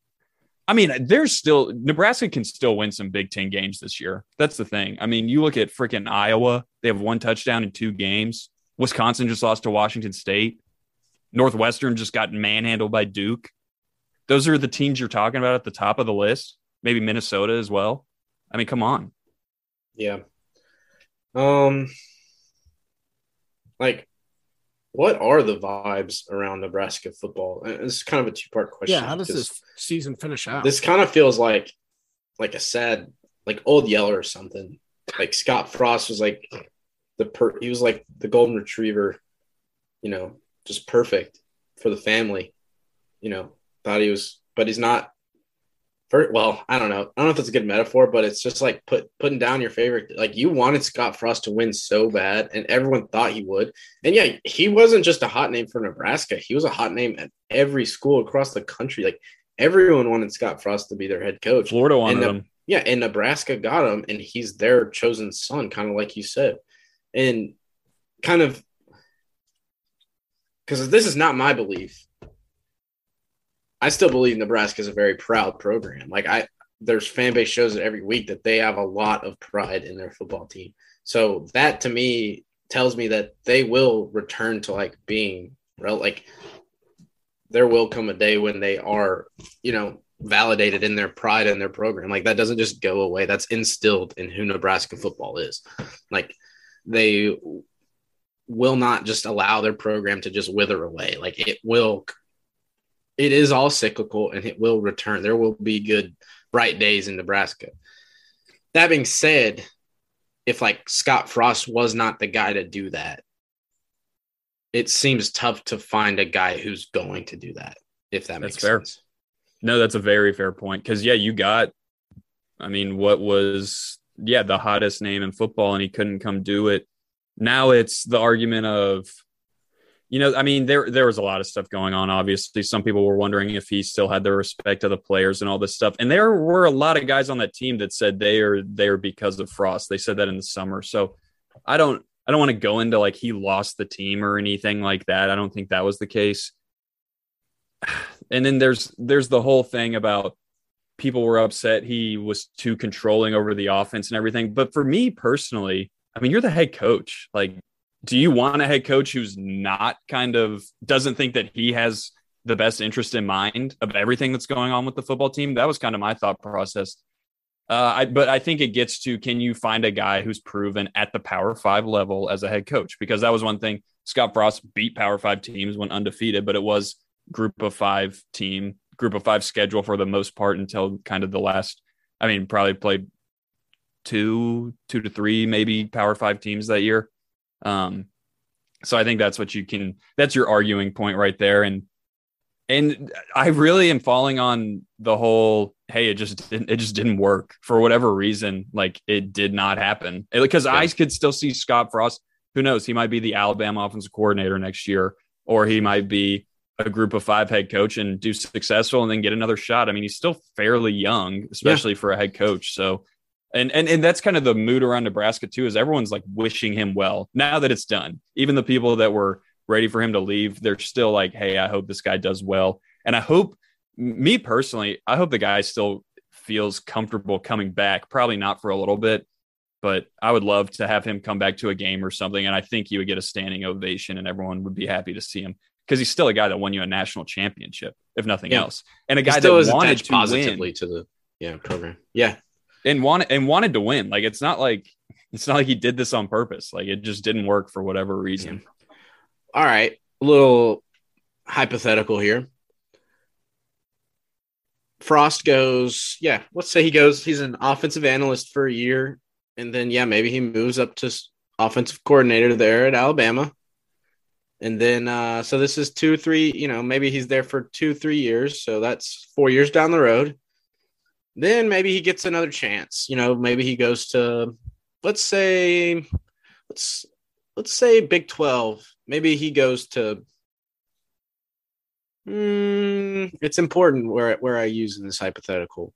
I mean, there's still Nebraska can still win some Big Ten games this year. That's the thing. I mean, you look at freaking Iowa; they have one touchdown in two games. Wisconsin just lost to Washington State. Northwestern just got manhandled by Duke. Those are the teams you're talking about at the top of the list. Maybe Minnesota as well. I mean, come on. Yeah. Um, like, what are the vibes around Nebraska football? And It's kind of a two part question. Yeah, how does this season finish out? This kind of feels like like a sad, like old Yeller or something. Like Scott Frost was like the per, he was like the golden retriever, you know, just perfect for the family. You know, thought he was, but he's not. For, well, I don't know. I don't know if that's a good metaphor, but it's just like put putting down your favorite. Like you wanted Scott Frost to win so bad, and everyone thought he would. And yeah, he wasn't just a hot name for Nebraska. He was a hot name at every school across the country. Like everyone wanted Scott Frost to be their head coach. Florida wanted And them. Yeah, and Nebraska got him, and he's their chosen son, kind of like you said. And kind of because this is not my belief. I still believe Nebraska is a very proud program. Like I there's fan base shows it every week that they have a lot of pride in their football team. So that to me tells me that they will return to like being like there will come a day when they are, you know, validated in their pride in their program. Like that doesn't just go away. That's instilled in who Nebraska football is. Like they will not just allow their program to just wither away. Like it will it is all cyclical and it will return. There will be good bright days in Nebraska. That being said, if like Scott Frost was not the guy to do that, it seems tough to find a guy who's going to do that. If that That's makes fair. sense. No, that's a very fair point. Because yeah, you got, I mean, what was yeah the hottest name in football, and he couldn't come do it. Now it's the argument of, you know, I mean, there there was a lot of stuff going on. Obviously, some people were wondering if he still had the respect of the players and all this stuff. And there were a lot of guys on that team that said they are there because of Frost. They said that in the summer. So I don't I don't want to go into like he lost the team or anything like that. I don't think that was the case [sighs] and then there's there's the whole thing about people were upset he was too controlling over the offense and everything but for me personally i mean you're the head coach like do you want a head coach who's not kind of doesn't think that he has the best interest in mind of everything that's going on with the football team that was kind of my thought process uh, I, but I think it gets to can you find a guy who's proven at the Power Five level as a head coach? Because that was one thing. Scott Frost beat Power Five teams, went undefeated, but it was group of five team, group of five schedule for the most part until kind of the last. I mean, probably played two, two to three, maybe Power Five teams that year. Um, so I think that's what you can. That's your arguing point right there, and and I really am falling on the whole. Hey, it just didn't. It just didn't work for whatever reason. Like it did not happen because I could still see Scott Frost. Who knows? He might be the Alabama offensive coordinator next year, or he might be a group of five head coach and do successful and then get another shot. I mean, he's still fairly young, especially for a head coach. So, and and and that's kind of the mood around Nebraska too. Is everyone's like wishing him well now that it's done. Even the people that were ready for him to leave, they're still like, hey, I hope this guy does well, and I hope me personally, I hope the guy still feels comfortable coming back. Probably not for a little bit, but I would love to have him come back to a game or something, and I think he would get a standing ovation, and everyone would be happy to see him because he's still a guy that won you a national championship, if nothing Yeah. else, and a guy that wanted to positively win to the yeah program. Yeah, and wanted and wanted to win. Like it's not like it's not like he did this on purpose. Like it just didn't work for whatever reason. All right, a little hypothetical here. Frost goes, yeah, let's say he goes, he's an offensive analyst for a year. And then, yeah, maybe he moves up to offensive coordinator there at Alabama. And then, uh, so this is two, three, you know, maybe he's there for two, three years. So that's four years down the road. Then maybe he gets another chance. You know, maybe he goes to, let's say, let's, let's say Big 12. Maybe he goes to Mm, it's important where where I use in this hypothetical.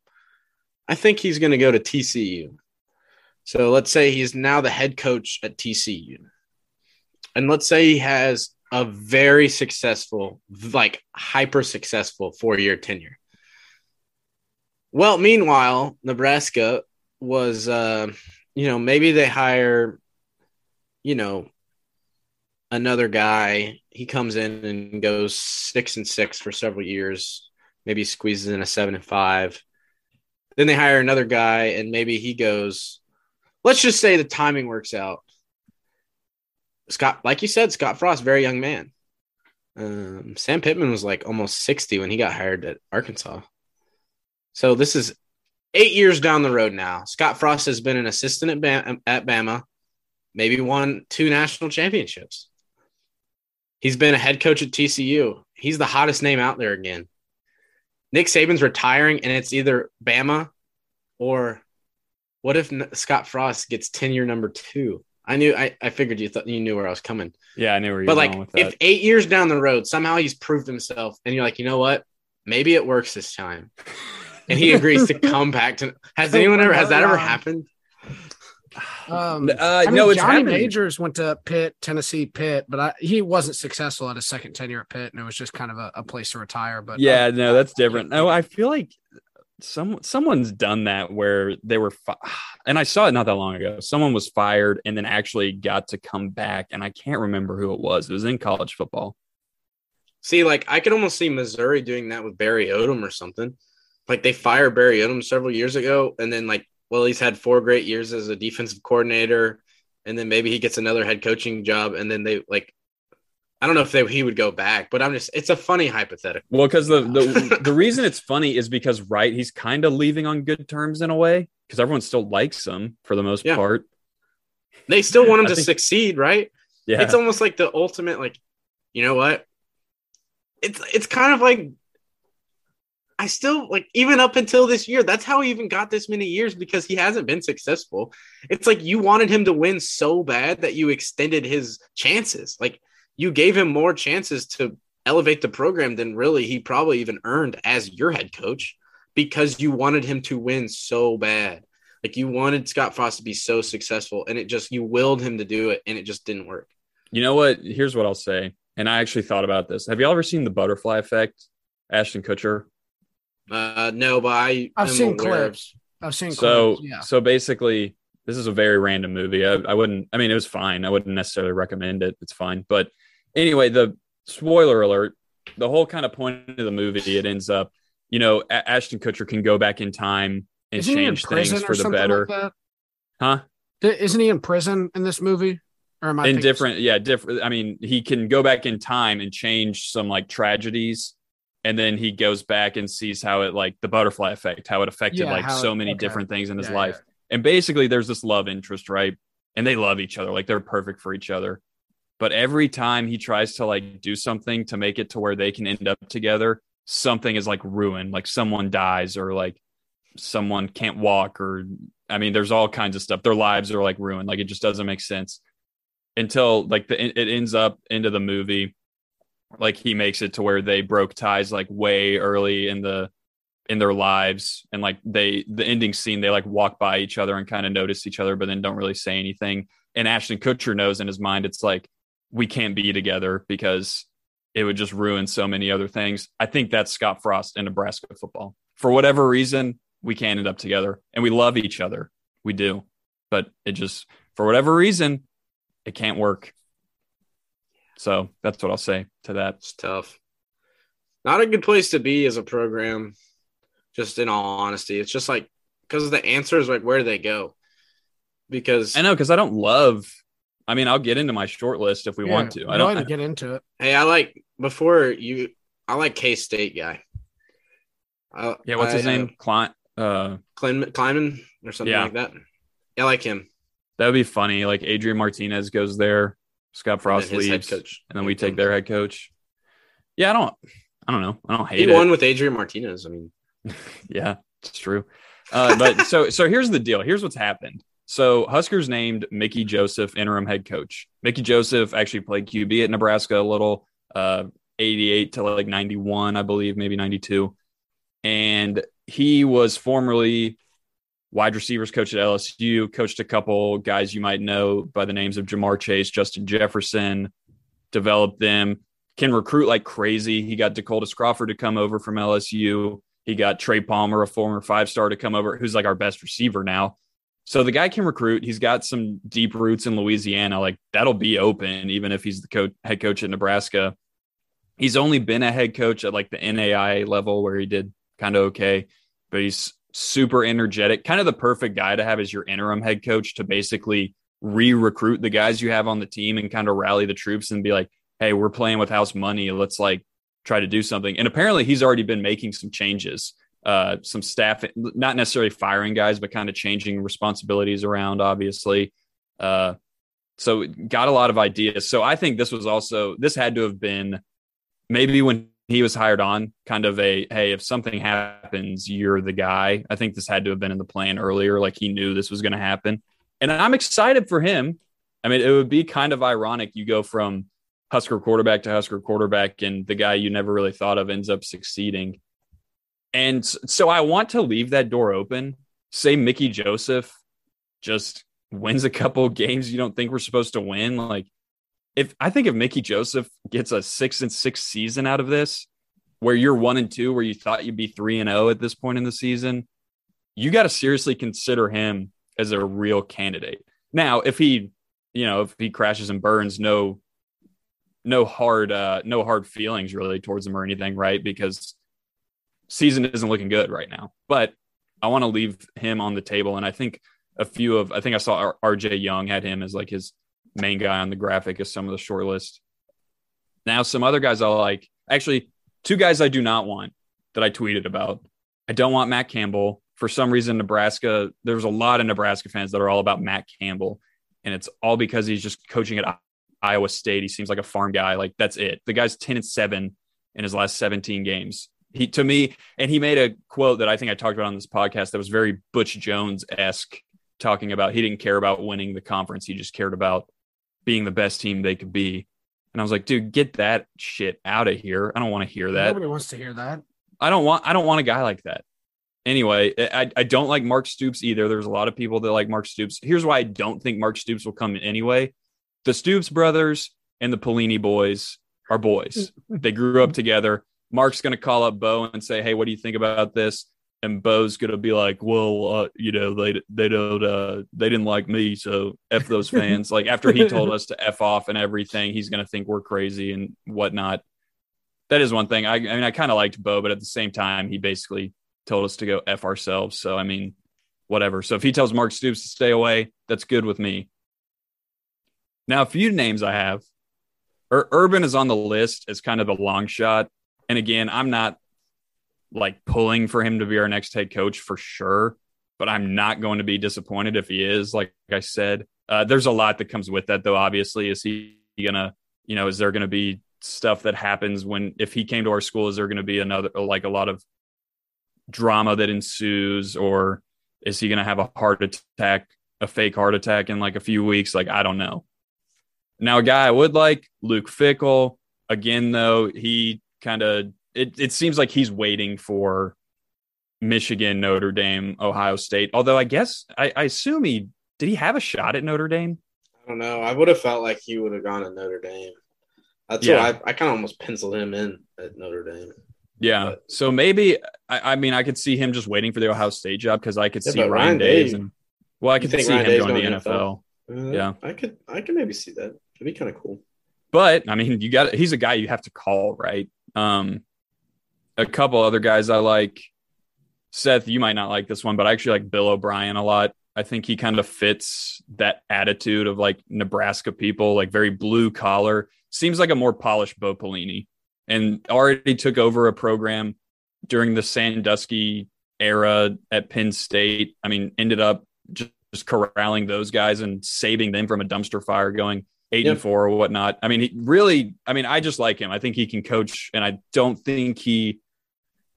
I think he's going to go to TCU. So let's say he's now the head coach at TCU. And let's say he has a very successful, like hyper successful four year tenure. Well, meanwhile, Nebraska was, uh, you know, maybe they hire, you know, another guy. He comes in and goes six and six for several years, maybe squeezes in a seven and five. Then they hire another guy, and maybe he goes, let's just say the timing works out. Scott, like you said, Scott Frost, very young man. Um, Sam Pittman was like almost 60 when he got hired at Arkansas. So this is eight years down the road now. Scott Frost has been an assistant at, Bama, at Bama, maybe won two national championships. He's been a head coach at TCU. He's the hottest name out there again. Nick Saban's retiring, and it's either Bama or what if Scott Frost gets tenure number two? I knew I, I figured you thought you knew where I was coming. Yeah, I knew where you but were like going with that. if eight years down the road, somehow he's proved himself, and you're like, you know what? Maybe it works this time. [laughs] And he agrees to come back to has anyone ever has that ever happened? Um, Uh, I mean, no, it's Johnny happening. Majors went to Pitt, Tennessee, Pitt, but I, he wasn't successful at his second tenure at Pitt, and it was just kind of a, a place to retire. But yeah, uh, no, that's different. No, I feel like some someone's done that where they were, fi- [sighs] and I saw it not that long ago. Someone was fired and then actually got to come back, and I can't remember who it was. It was in college football. See, like I could almost see Missouri doing that with Barry Odom or something. Like they fired Barry Odom several years ago, and then like, well, he's had four great years as a defensive coordinator, and then maybe he gets another head coaching job, and then they like, I don't know if they, he would go back, but I'm just, it's a funny hypothetical. Well, because the, the [laughs] the reason it's funny is because right, he's kind of leaving on good terms in a way because everyone still likes him for the most Yeah. part. They still want him [laughs] I to think- succeed, right? Yeah, It's almost like the ultimate, like, you know what? It's it's kind of like I still like even up until this year, that's how he even got this many years because he hasn't been successful. It's like you wanted him to win so bad that you extended his chances. Like you gave him more chances to elevate the program than really he probably even earned as your head coach because you wanted him to win so bad. Like you wanted Scott Frost to be so successful and it just you willed him to do it and it just didn't work. you know what? Here's what I'll say, and I actually thought about this. Have you all ever seen the Butterfly Effect? Ashton Kutcher. Uh, no, but I I've am seen aware of- clips. I've seen so clips. Yeah. so basically this is a very random movie I, I wouldn't i mean it was fine i wouldn't necessarily recommend it it's fine but anyway the spoiler alert the whole kind of point of the movie it ends up you know A- ashton kutcher can go back in time and Isn't change things for the better like that? huh Isn't he in prison in this movie? Or am I in different yeah different i mean he can go back in time and change some like tragedies and then he goes back and sees how it like the butterfly effect how it affected Yeah, like how- so many okay. different things in his Yeah, life. and basically there's this love interest right? And they love each other like they're perfect for each other. But every time he tries to like do something to make it to where they can end up together something is like ruined like someone dies or like someone can't walk or i mean there's all kinds of stuff. Their lives are like ruined like it just doesn't make sense. Until like the it ends up into the movie like he makes it to where they broke ties like way early in the in their lives. And like they the ending scene they like walk by each other and kind of notice each other but then don't really say anything. And ashton kutcher knows in his mind it's like we can't be together because it would just ruin so many other things. I think that's scott frost in nebraska football. For whatever reason we can't end up together and we love each other. We do. But it just for whatever reason it can't work so that's what i'll say to that It's tough. Not a good place to be as a program. Just in all honesty, it's just like because the answer is like where do they go? Because I know because I don't love. I mean, I'll get into my short list if we Yeah, want to. I don't. ahead and get into it. hey, I like before you. I like K State guy. I, yeah, what's his I, uh, name? Client. Uh, Klein, Kleinman or something Yeah. like that. I like him. that would be funny. Like Adrian Martinez goes there, Scott Frost And leaves, coach. and then we take their head coach. Yeah, I don't. I don't know. I don't He hate it. won with Adrian Martinez. I mean, [laughs] Yeah, it's true. Uh, but so so here's the deal. Here's what's happened. So Huskers named Mickey Joseph interim head coach. Mickey Joseph actually played QB at Nebraska a little, uh, 88 to like 91, I believe, maybe 92. And he was formerly wide receivers coach at LSU, coached a couple guys you might know by the names of Ja'Marr Chase, Justin Jefferson, developed them, can recruit like crazy. He got Decoldest Crawford to come over from LSU. He got Trey Palmer, a former five star, to come over, who's like our best receiver now. So the guy can recruit. He's got some deep roots in Louisiana. Like that'll be open, even if he's the coach, head coach at Nebraska. He's only been a head coach at like the NAI level where he did kind of okay, but he's super energetic, kind of the perfect guy to have as your interim head coach to basically re recruit the guys you have on the team and kind of rally the troops and be like, hey, we're playing with house money. Let's like try to do something. And apparently he's already been making some changes, uh, some staff, not necessarily firing guys, but kind of changing responsibilities around, obviously. Uh, so got a lot of ideas. So I think this was also, this had to have been maybe when he was hired on kind of a, hey, if something happens, you're the guy. I think this had to have been in the plan earlier. Like he knew this was going to happen. And I'm excited for him. I mean, it would be kind of ironic. You go from Husker quarterback to Husker quarterback, and the guy you never really thought of ends up succeeding. And so I want to leave that door open. Say Mickey Joseph just wins a couple [laughs] games you don't think we're supposed to win. Like, if I think if Mickey Joseph gets a six and six season out of this, where you're one and two, where you thought you'd be three and oh at this point in the season, you got to seriously consider him as a real candidate. Now, if he, you know, if he crashes and burns, no no hard uh no hard feelings really towards him or anything, right? Because season isn't looking good right now. But I want to leave him on the table and I think a few of I think I saw RJ Young had him as like his main guy on the graphic is some of the short list. Now some other guys I like. Actually, two guys I do not want that I tweeted about. I don't want Matt Campbell. For some reason, Nebraska, there's a lot of Nebraska fans that are all about Matt Campbell. And it's all because he's just coaching at Iowa State. He seems like a farm guy. Like that's it. The guy's 10 and 7 in his last 17 games. He to me, and he made a quote that I think I talked about on this podcast that was very Butch Jones esque, talking about he didn't care about winning the conference. He just cared about being the best team they could be. And I was like, dude, get that shit out of here. I don't want to hear that. Nobody wants to hear that. I don't want I don't want a guy like that. Anyway, I, I don't like Mark Stoops either. There's a lot of people that like Mark Stoops. Here's why I don't think Mark Stoops will come in anyway the Stoops brothers and the Pelini boys are boys. [laughs] they grew up together. Mark's going to call up Bo and say, "Hey, what do you think about this?" And Bo's going to be like, "Well, uh, you know, they they don't uh, they didn't like me, so f those [laughs] fans." like after he told us to f off and everything, he's going to think we're crazy and whatnot. That is one thing. I, I mean, I kind of liked Bo, but at the same time, he basically told us to go f ourselves. So I mean, whatever. So if he tells Mark Stoops to stay away, that's good with me. Now, a few names I have. Ur- Urban is on the list as kind of a long shot. And again, I'm not like pulling for him to be our next head coach for sure, but I'm not going to be disappointed if he is. Like I said, uh, there's a lot that comes with that, though. Obviously, is he gonna, you know, is there to be stuff that happens when if he came to our school? Is there to be another like a lot of drama that ensues, or is he to have a heart attack, a fake heart attack in like a few weeks? Like I don't know. Now, a guy I would like, Luke Fickell. Again, though, he kind of it, it seems like he's waiting for Michigan, Notre Dame, Ohio State. Although I guess I, I assume he did he have a shot at Notre Dame? I don't know. I would have felt like he would have gone to Notre Dame. That's yeah. why I, I kind of almost penciled him in at Notre Dame. Yeah. But, so maybe I, I, mean I could see him just waiting for the Ohio State job because I could yeah, see Ryan, Ryan Days and well I could see Ryan him going to the NFL. NFL. Uh, yeah, I could I could maybe see that. It'd be kind of cool. But I mean, you got he's a guy you have to call, right? Um, a couple other guys I like. Seth, you might not like this one, but I actually like Bill O'Brien a lot. I think he kind of fits that attitude of like Nebraska people, like very blue collar. Seems like a more polished Bo Pelini, and already took over a program during the Sandusky era at Penn State. I mean, ended up just, just corralling those guys and saving them from a dumpster fire, going eight yep. and four or whatnot. I mean, he really, I mean, I just like him. I think he can coach, and I don't think he.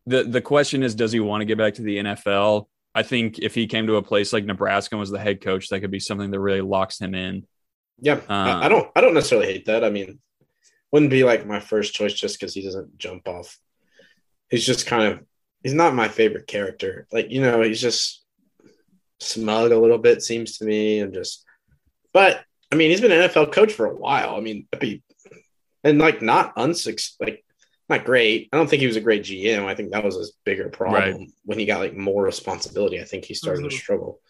The the question is, does he want to get back to the NFL? I think if he came to a place like Nebraska and was the head coach, that could be something that really locks him in. Yeah, uh, I don't, I don't necessarily hate that. I mean, wouldn't be like my first choice just because he doesn't jump off. He's just kind of, he's not my favorite character. Like you know, he's just smug a little bit, seems to me, and just. But I mean, he's been an NFL coach for a while. I mean, be and like not unsuccess like not great. I don't think he was a great GM. I think that was his bigger problem Right. when he got like more responsibility. I think he started Mhm. to struggle.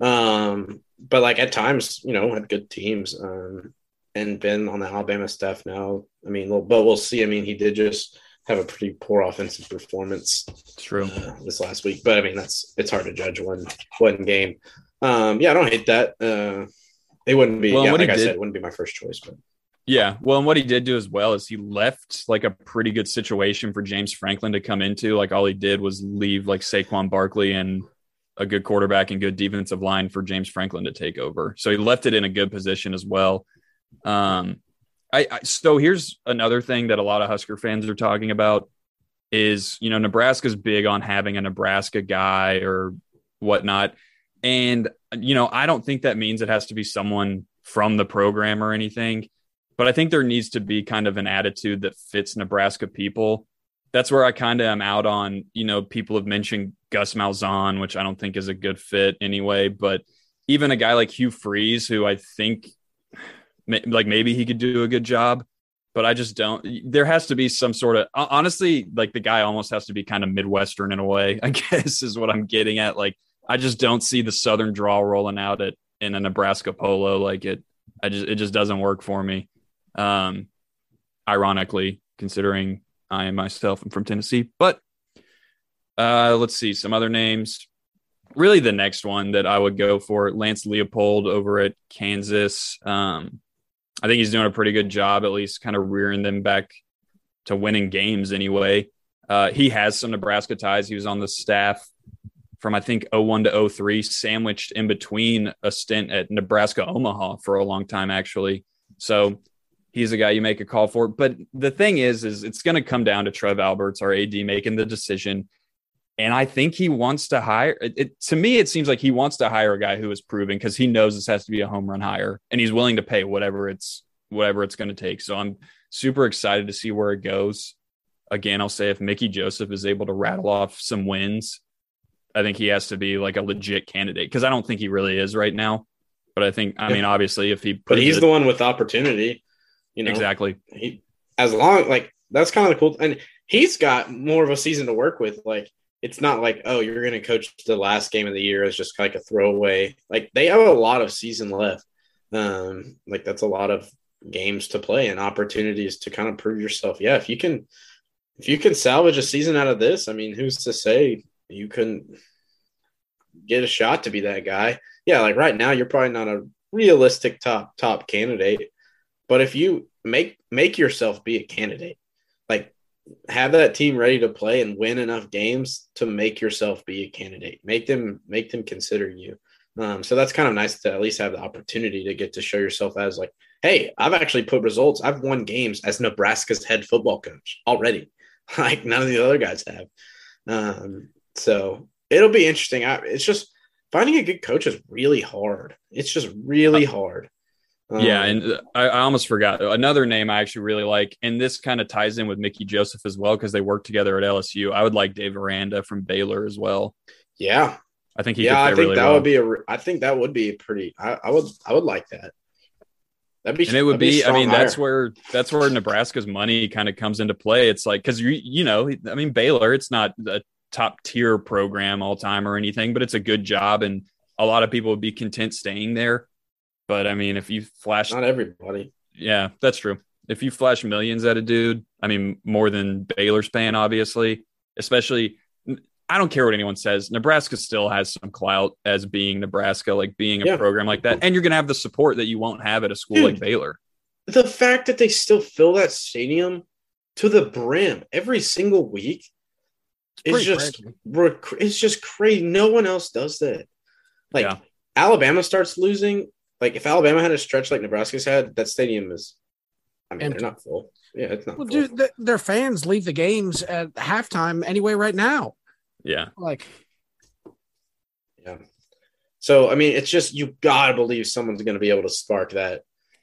Um, but like at times, you know, had good teams. Um, and been on the Alabama staff now. I mean, well, but we'll see. I mean, he did just have a pretty poor offensive performance true. uh, this last week. But I mean, that's it's hard to judge one one game. Um, yeah, I don't hate that. Uh, it wouldn't be. Well, yeah, like I did- said, it wouldn't be my first choice. But Yeah. Well, and what he did do as well is he left like a pretty good situation for James Franklin to come into. Like all he did was leave like Saquon Barkley and a good quarterback and good defensive line for James Franklin to take over. So he left it in a good position as well. Um, I, I so here's another thing that a lot of Husker fans are talking about is you know Nebraska's big on having a Nebraska guy or whatnot, and you know I don't think that means it has to be someone from the program or anything, but I think there needs to be kind of an attitude that fits Nebraska people. That's where I kind of am out on. You know, people have mentioned Gus Malzahn, which I don't think is a good fit anyway, but even a guy like Hugh Freeze, who I think like maybe he could do a good job, but I just don't. There has to be some sort of honestly, like the guy almost has to be kind of Midwestern in a way, [laughs] I guess is what I'm getting at. Like I just don't see the Southern draw rolling out at in a Nebraska polo like it. I just it just doesn't work for me. Um, ironically, considering I am myself am from Tennessee, but uh, let's see some other names. Really, the next one that I would go for Lance Leopold over at Kansas. Um, I think he's doing a pretty good job, at least kind of rearing them back to winning games anyway. Uh, he has some Nebraska ties. He was on the staff from I think 01 to 03, sandwiched in between a stint at Nebraska Omaha for a long time, actually. So he's a guy you make a call for. But the thing is, is it's going to come down to Trev Alberts, our AD, making the decision. And I think he wants to hire it, it- to me, it seems like he wants to hire a guy who is proven because he knows this has to be a home run hire and he's willing to pay whatever it's whatever it's going to take. So I'm super excited to see where it goes. Again, I'll say if Mickey Joseph is able to rattle off some wins, I think he has to be like a legit candidate because I don't think he really is right now. But I think, I mean, obviously, if he but he's it- the one with opportunity. You know, exactly, he as long like that's kind of the cool and he's got more of a season to work with like it's not like oh you're going to coach the last game of the year as just like a throwaway like they have a lot of season left. Um like that's a lot of games to play and opportunities to kind of prove yourself. Yeah if you can if you can salvage a season out of this i mean who's to say you couldn't get a shot to be that guy? Yeah like right now you're probably not a realistic top top candidate but if you make make yourself be a candidate, like have that team ready to play and win enough games to make yourself be a candidate. Make them make them consider you. Um, so that's kind of nice to at least have the opportunity to get to show yourself as like, hey, I've actually put results. I've won games as Nebraska's head football coach already. [laughs] like none of the other guys have. Um, so it'll be interesting. I, it's just finding a good coach is really hard. It's just really hard. Yeah. Um, And uh, I, I almost forgot another name I actually really like, and this kind of ties in with Mickey Joseph as well because they work together at LSU. I would like Dave Aranda from Baylor as well. yeah, I think he yeah, I think really that well. would be a. I think that would be a pretty. I, I would. I would like that. That'd be. and it would that'd be, I mean, strong that's where that's where Nebraska's money kind of comes into play. It's like because you you know, I mean, Baylor, it's not a top tier program all time or anything, but it's a good job, and a lot of people would be content staying there. But I mean, if you flash, not everybody. yeah, that's true. If you flash millions at a dude, I mean, more than Baylor's paying, obviously, especially. I don't care what anyone says. Nebraska still has some clout as being Nebraska, like being a Yeah. program like that, and you're gonna have the support that you won't have at a school Dude. like Baylor. The fact that they still fill that stadium to the brim every single week is just crazy. it's just crazy. No one else does that. Like Yeah. Alabama starts losing. Like if Alabama had a stretch like Nebraska's had, that stadium is. I mean, Empty. they're not full. Yeah, it's not Well, full. dude, th- their fans leave the games at halftime anyway. Right now, Yeah. like Yeah. So I mean, it's just you gotta believe someone's gonna be able to spark that.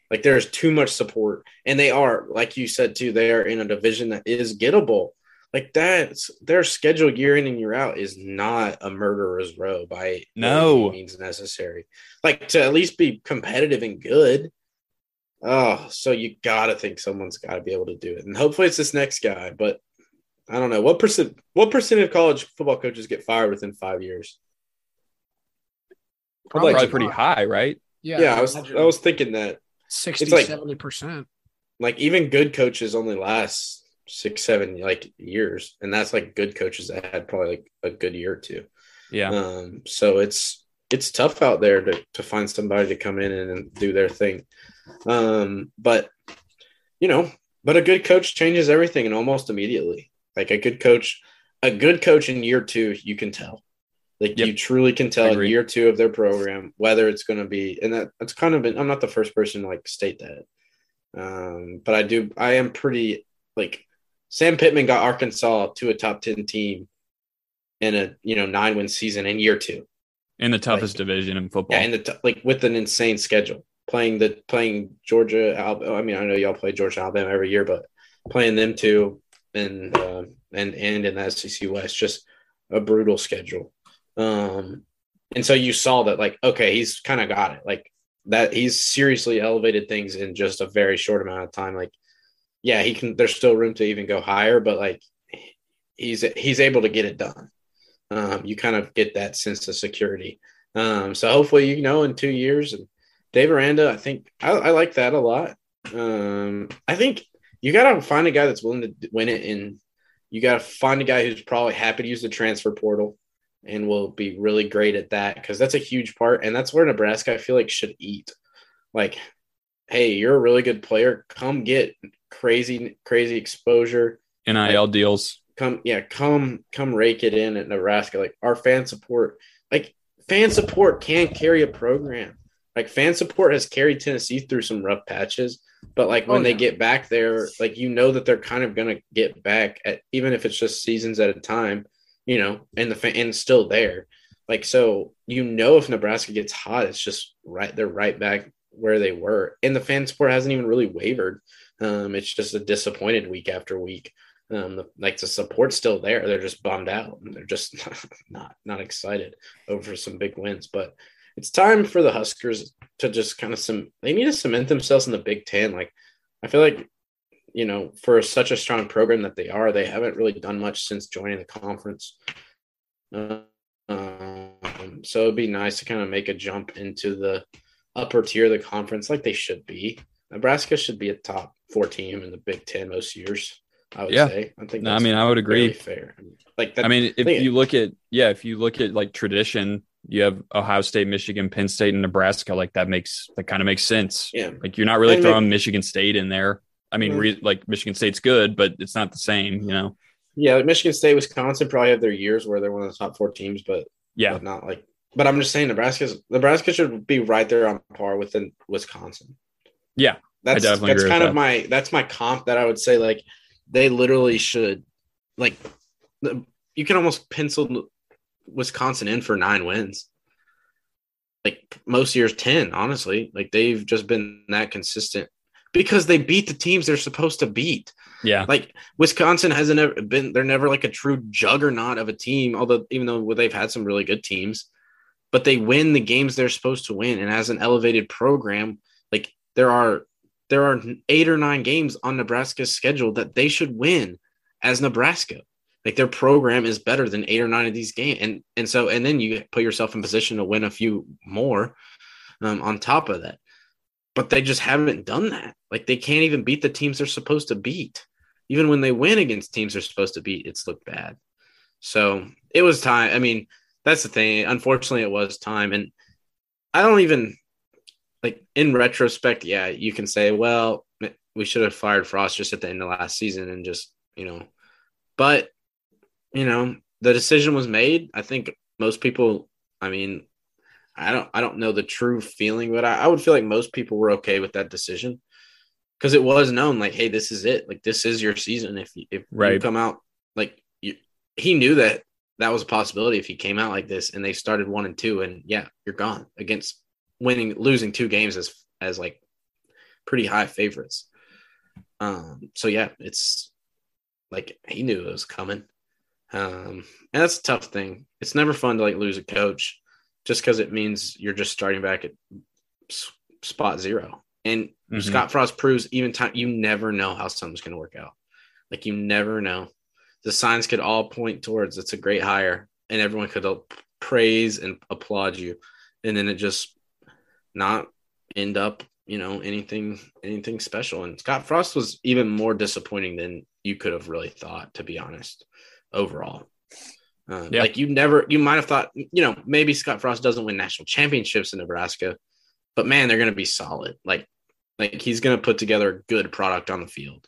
Like there's too much support, and they are, like you said too, they are in a division that is gettable. Like that's their schedule year in and year out is not a murderer's row by No. any means necessary. Like to at least be competitive and good. Oh, so you gotta think someone's got to be able to do it, and hopefully it's this next guy. But I don't know what percent. What percent of college football coaches get fired within five years? Probably, Like, pretty high, right? Yeah, yeah, I was I was thinking that 60, like- 70%. like even good coaches only last six, seven like years, and that's like good coaches that had probably like a good year or two. Yeah. Um, so it's it's tough out there to to find somebody to come in and do their thing. Um, but you know, but a good coach changes everything and almost immediately. Like a good coach, a good coach in year two, you can tell. Like Yep. you truly can tell in year two of their program whether it's going to be, and that that's kind of been. I'm not the first person to like state that, um, but I do. I am pretty like Sam Pittman got Arkansas to a top ten team in a you know nine win season in year two. In the toughest Like- division in football. Yeah, and the t- like with an insane schedule, playing the playing Georgia. Al- I mean, I know y'all play Georgia, Alabama every year, but playing them too, and uh, and and in the SEC West, just a brutal schedule. Um, and so you saw that, like, okay, he's kind of got it, like that. He's seriously elevated things in just a very short amount of time. Like, yeah, he can. There's still room to even go higher, but like, he's he's able to get it done. Um, you kind of get that sense of security. Um, so hopefully, you know, in two years, and Dave Aranda, I think I, I like that a lot. Um, I think you got to find a guy that's willing to win it, and you got to find a guy who's probably happy to use the transfer portal and will be really great at that because that's a huge part, and that's where Nebraska I feel like should eat. Like, hey, you're a really good player. Come get crazy, crazy exposure. NIL deals. come yeah come come rake it in at nebraska. Like our fan support like fan support can carry a program. Like fan support has carried tennessee through some rough patches but like when Oh, they get back there like you know that they're kind of going to get back at even if it's just seasons at a time you know and the fan and still there. Like so you know if nebraska gets hot it's just right they're right back where they were. And the fan support hasn't even really wavered um it's just a disappointed week after week um, the, like the support's still there. They're just bummed out. They're just [laughs] not not excited over some big wins. But it's time for the Huskers to just kind of some. They need to cement themselves in the Big Ten. Like I feel like you know for such a strong program that they are, they haven't really done much since joining the conference. Um, so it'd be nice to kind of make a jump into the upper tier of the conference, like they should be. Nebraska should be a top four team in the Big Ten most years. I would Yeah. say. I think. No, I mean, I would agree. fair. Like that. I mean, if you look at yeah, if you look at like tradition, you have Ohio State, Michigan, Penn State, and Nebraska. Like that makes that kind of makes sense. yeah, Like you're not really And they- throwing Michigan State in there. I mean, Yeah. re- mm. like Michigan State's good, but it's not the same. You know? yeah. Like Michigan State, Wisconsin probably have their years where they're one of the top four teams, but Yeah, but not like. But I'm just saying, Nebraska's Nebraska should be right there on par with the Wisconsin. Yeah, that's that's kind that. of my that's my comp that I would say like they literally should like you can almost pencil Wisconsin in for nine wins. Like most years, ten. Honestly, like they've just been that consistent because they beat the teams they're supposed to beat. yeah, Like Wisconsin hasn't ever been, they're never like a true juggernaut of a team, although even though they've had some really good teams, but they win the games they're supposed to win. And as an elevated program, like there are there are eight or nine games on Nebraska's schedule that they should win as Nebraska. Like their program is better than eight or nine of these games, and and so and then you put yourself in position to win a few more um, on top of that. But they just haven't done that. Like they can't even beat the teams they're supposed to beat even when they win against teams they're supposed to beat, it's looked bad. So it was time. I mean, that's the thing. Unfortunately, it was time. And I don't even like in retrospect, yeah, you can say, well, we should have fired Frost just at the end of last season and just, you know, but you know, the decision was made. I think most people, I mean, I don't I don't know the true feeling, but I, I would feel like most people were okay with that decision. Because it was known like hey this is it. Like this is your season. If you, if you come out like you, he knew that that was a possibility if he came out like this and they started one and two and yeah you're gone against winning losing two games as as like pretty high favorites um so yeah it's like he knew it was coming um and that's a tough thing it's never fun to like lose a coach just because it means you're just starting back at s- spot zero And Mhm. Scott Frost proves even time you never know how something's going to work out. Like you never know. The signs could all point towards it's a great hire, and everyone could uh, praise and applaud you, and then it just not end up, you know, anything anything special. And Scott Frost was even more disappointing than you could have really thought, to be honest. Overall, uh, Yeah. like you never, you might have thought, you know, maybe Scott Frost doesn't win national championships in Nebraska, but man, they're going to be solid. Like, like he's going to put together a good product on the field.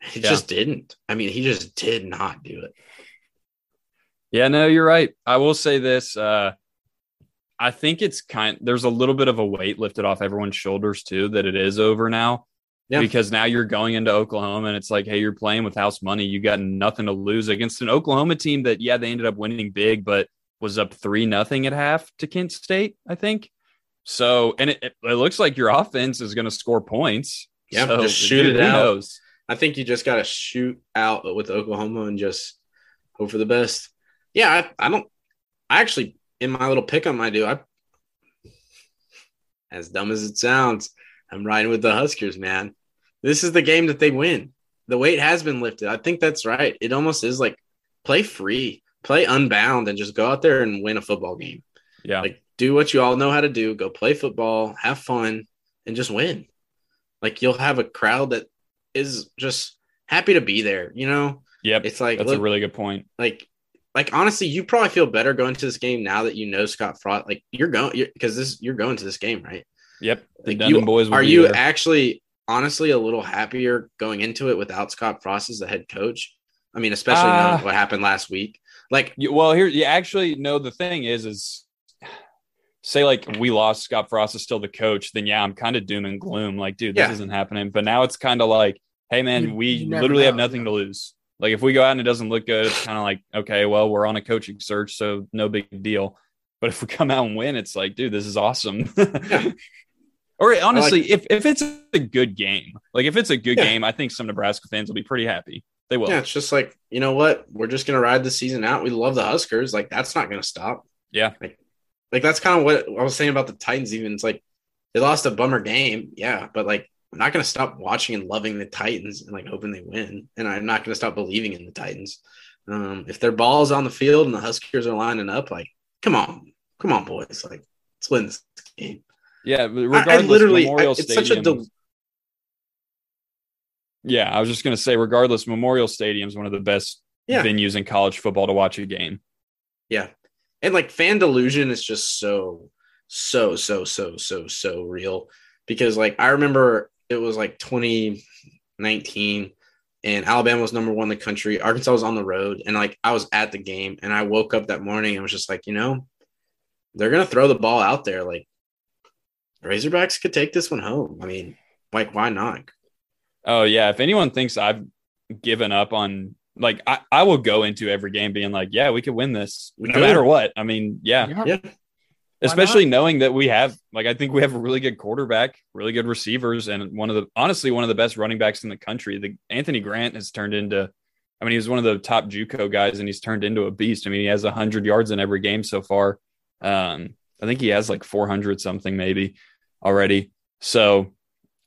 He Yeah. just didn't. I mean, he just did not do it. Yeah, no, you're right. I will say this. Uh, I think it's kind. There's a little bit of a weight lifted off everyone's shoulders too that it is over now. Yeah. Because now you're going into Oklahoma and it's like, hey, you're playing with house money. You got nothing to lose against an Oklahoma team that, yeah, they ended up winning big, but was up three nothing at half to Kent State, I think. So, and it, it, it looks like your offense is going to score points. Yeah, So, just shoot dude, it out. knows? I think you just got to shoot out with Oklahoma and just hope for the best. Yeah, I, I don't. I actually, in my little pick 'em I do. I, as dumb as it sounds, I'm riding with the Huskers, man. This is the game that they win. The weight has been lifted. I think that's right. It almost is like play free, play unbound, and just go out there and win a football game. Yeah. Like do what you all know how to do. Go play football, have fun, and just win. Like you'll have a crowd that is just happy to be there. You know, yep. it's like That's look, a really good point. like like honestly, you probably feel better going to this game now that you know Scott Frost. Like you're going because this you're going to this game, right? Yep. The Like you, boys will are be you there. actually honestly a little happier going into it without Scott Frost as the head coach? I mean, especially knowing ah. what happened last week. Like, You- well, here you actually no. The thing is, is say like we lost Scott Frost is still the coach, then yeah, I'm kind of doom and gloom. Like, dude, this Yeah. isn't happening. But now it's kind of like, hey, man, You- we you never literally have nothing yeah. to lose. Like, if we go out and it doesn't look good, it's kind of like, okay, well, we're on a coaching search, so no big deal. But if we come out and win, it's like, dude, this is awesome. Yeah. [laughs] Or honestly, if if it's a good game, like if it's a good Yeah. game, I think some Nebraska fans will be pretty happy. They will. yeah, it's just like you know what? We're just gonna ride the season out. We love the Huskers. Like that's not gonna stop. Yeah. Like, like that's kind of what I was saying about the Titans. Even it's like they lost a bummer game, yeah, but like I'm not gonna stop watching and loving the Titans and like hoping they win, and I'm not gonna stop believing in the Titans. Um, if their ball is on the field and the Huskers are lining up, like come on, come on, boys, like let's win this game. Yeah, but I- I literally, Memorial I- it's such a del- yeah, I was just gonna say, regardless, Memorial Stadium is one of the best Yeah. venues in college football to watch a game. Yeah. And like fan delusion is just so, so, so, so, so, so real. Because like I remember it was like 2019 and Alabama was number one in the country. Arkansas was on the road. And like I was at the game and I woke up that morning and was just like, you know, they're gonna throw the ball out there. Like Razorbacks could take this one home. I mean, like, why not? Oh yeah, if anyone thinks I've given up on, like, I, I will go into every game being like, yeah, we could win this We no could. matter what. I mean, yeah, Yeah. Especially knowing that we have, like, I think we have a really good quarterback, really good receivers, and one of the honestly one of the best running backs in the country. The Anthony Grant has turned into. I mean, he was one of the top JUCO guys, and he's turned into a beast. I mean, he has hundred yards in every game so far. Um, I think he has like four hundred something maybe already. So,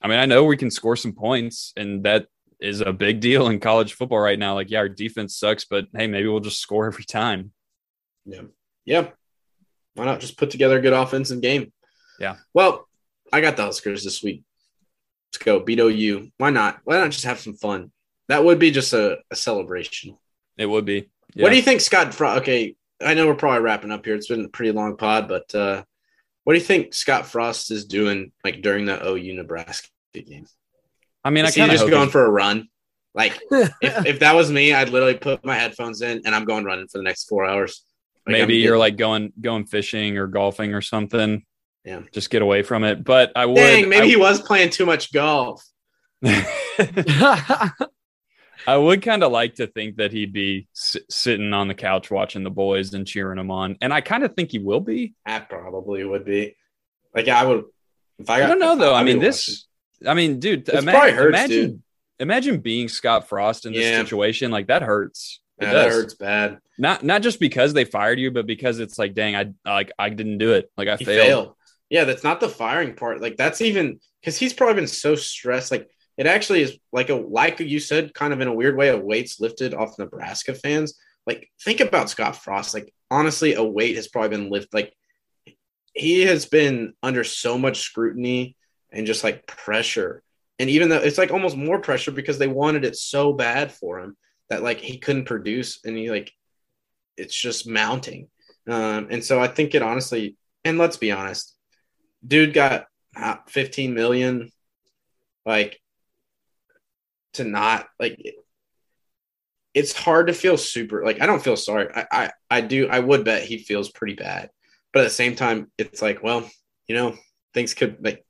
I mean, I know we can score some points, and that is a big deal in college football right now. Like, yeah, our defense sucks, but hey, maybe we'll just score every time. Yeah. Yeah. Why not just put together a good offensive game? Yeah. Well, I got the Huskers this week. Let's go. Beat OU. Why not? Why not just have some fun? That would be just a, a celebration. It would be. What do you think, Scott? Frost? Okay. I know we're probably wrapping up here. It's been a pretty long pod, but uh, what do you think Scott Frost is doing like during the OU Nebraska game? I mean, Is I he just going for a run? Like [laughs] if, if that was me, I'd literally put my headphones in and I'm going running for the next four hours. Like, maybe you're like going going fishing or golfing or something. Yeah. Just get away from it. But I would. Dang, maybe I, he was playing too much golf. [laughs] I would kind of like to think that he'd be s- sitting on the couch watching the boys and cheering them on, and I kind of think he will be. That probably would be. Like I would. If I, I don't know though. I be mean, watching. this. I mean, dude. It's ima- probably hurts, imagine, dude. imagine being Scott Frost in this Yeah. situation. Like that hurts. It Yeah, that hurts bad. Not not just because they fired you, but because it's like, dang, I like I didn't do it. Like I failed. failed. Yeah, that's not the firing part. Like that's even because he's probably been so stressed. Like it actually is like a like you said, kind of in a weird way, a weight's lifted off Nebraska fans. Like think about Scott Frost. Like honestly, a weight has probably been lifted. Like he has been under so much scrutiny and just like pressure. And even though it's like almost more pressure because they wanted it so bad for him that like he couldn't produce and he like it's just mounting. Um, and so I think it honestly, and let's be honest, dude got uh, 15 million like to not like it's hard to feel super like i don't feel sorry. I, I i do i would bet he feels pretty bad. But at the same time it's like well you know things could like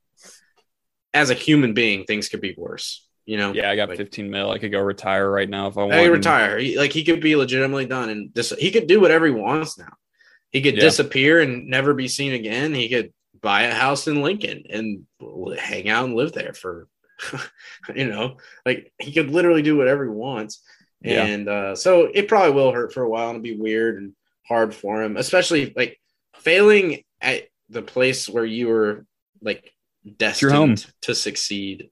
as a human being things could be worse you know Yeah, I got Like- 15 mil. I could go retire right now if I want. Retire. He, like he could be legitimately done, and this he could do whatever he wants now. He could Yeah. disappear and never be seen again. He could buy a house in Lincoln and hang out and live there for, [laughs] you know, like he could literally do whatever he wants. Yeah. And uh, so it probably will hurt for a while and be weird and hard for him, especially like failing at the place where you were like destined to succeed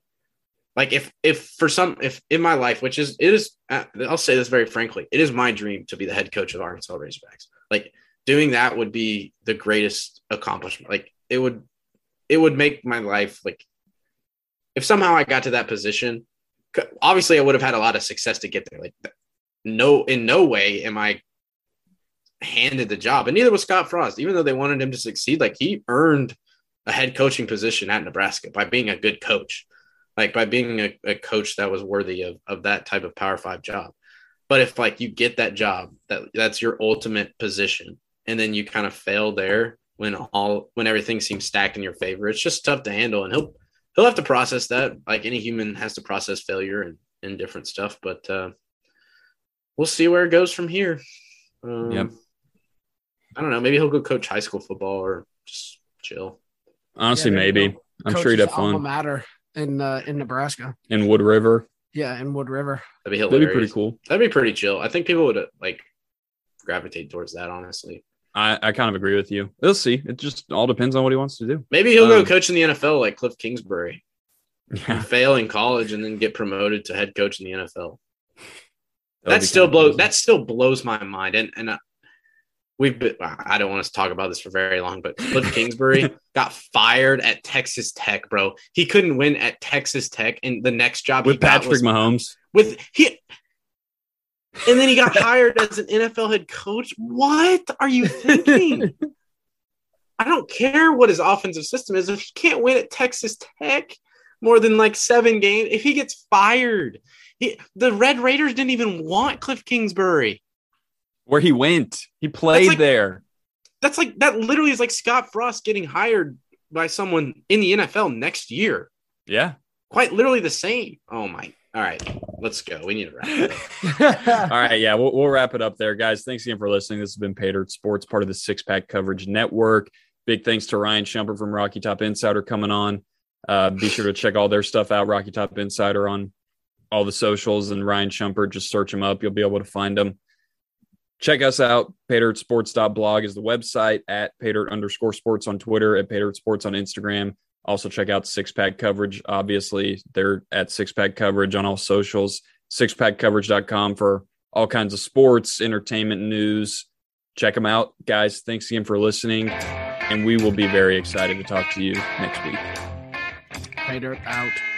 like if if for some if in my life which is it is uh, i'll say this very frankly it is my dream to be the head coach of arkansas razorbacks. Like doing that would be the greatest accomplishment. Like it would it would make my life like if somehow i got to that position obviously i would have had a lot of success to get there. Like no in no way am i handed the job and neither was scott frost. Even though they wanted him to succeed like he earned a head coaching position at nebraska by being a good coach like by being a, a coach that was worthy of, of that type of power five job. But if like you get that job that that's your ultimate position and then you kind of fail there when all when everything seems stacked in your favor it's just tough to handle and he'll he'll have to process that. Like any human has to process failure and, and different stuff but uh we'll see where it goes from here. Um, Yep. i don't know maybe he'll go coach high school football or just chill. Honestly, Yeah, there you maybe. I'm sure he'd have fun. matter in uh, in Nebraska. in Wood River. Yeah, in Wood River. that'd be That'd be pretty cool. That'd be pretty chill. I think people would uh, like gravitate towards that, honestly. I, I kind of agree with you. We'll see. It just all depends on what he wants to do. Maybe he'll go Um, coach in the NFL like Cliff Kingsbury, [laughs] Yeah, fail in college and then get promoted to head coach in the NFL. that'll That still kinda blows. That still blows my mind. And and uh, we've been. I don't want us to talk about this for very long, but Cliff Kingsbury [laughs] got fired at Texas Tech, bro. He couldn't win at Texas Tech, and the next job he with Patrick was Mahomes. with he. And then he got hired as an NFL head coach. What are you thinking? [laughs] I don't care what his offensive system is. If he can't win at Texas Tech more than like seven games, if he gets fired, he, the Red Raiders didn't even want Cliff Kingsbury. Where he went, he played like- there. That's like that. Literally is like Scott Frost getting hired by someone in the NFL next year. Yeah. Quite literally the same. Oh my! All right, let's go. We need to wrap. It up. [laughs] [laughs] All right, yeah, we'll, we'll wrap it up there, guys. Thanks again for listening. This has been Patriot Sports, part of the Six Pack Coverage Network. Big thanks to Ryan Schumpert from Rocky Top Insider coming on. Uh, be sure to check all their stuff out. Rocky Top Insider on all the socials, and Ryan Schumpert. Just search them up; you'll be able to find them. Check us out. PatriotSports.blog is the website at PayDirt underscore sports on Twitter, at PayDirt Sports on Instagram. Also, check out Six Pack Coverage. Obviously, they're at Six Pack Coverage on all socials. Sixpackcoverage.com for all kinds of sports, entertainment, news. Check them out, guys. Thanks again for listening, and we will be very excited to talk to you next week. Pater out.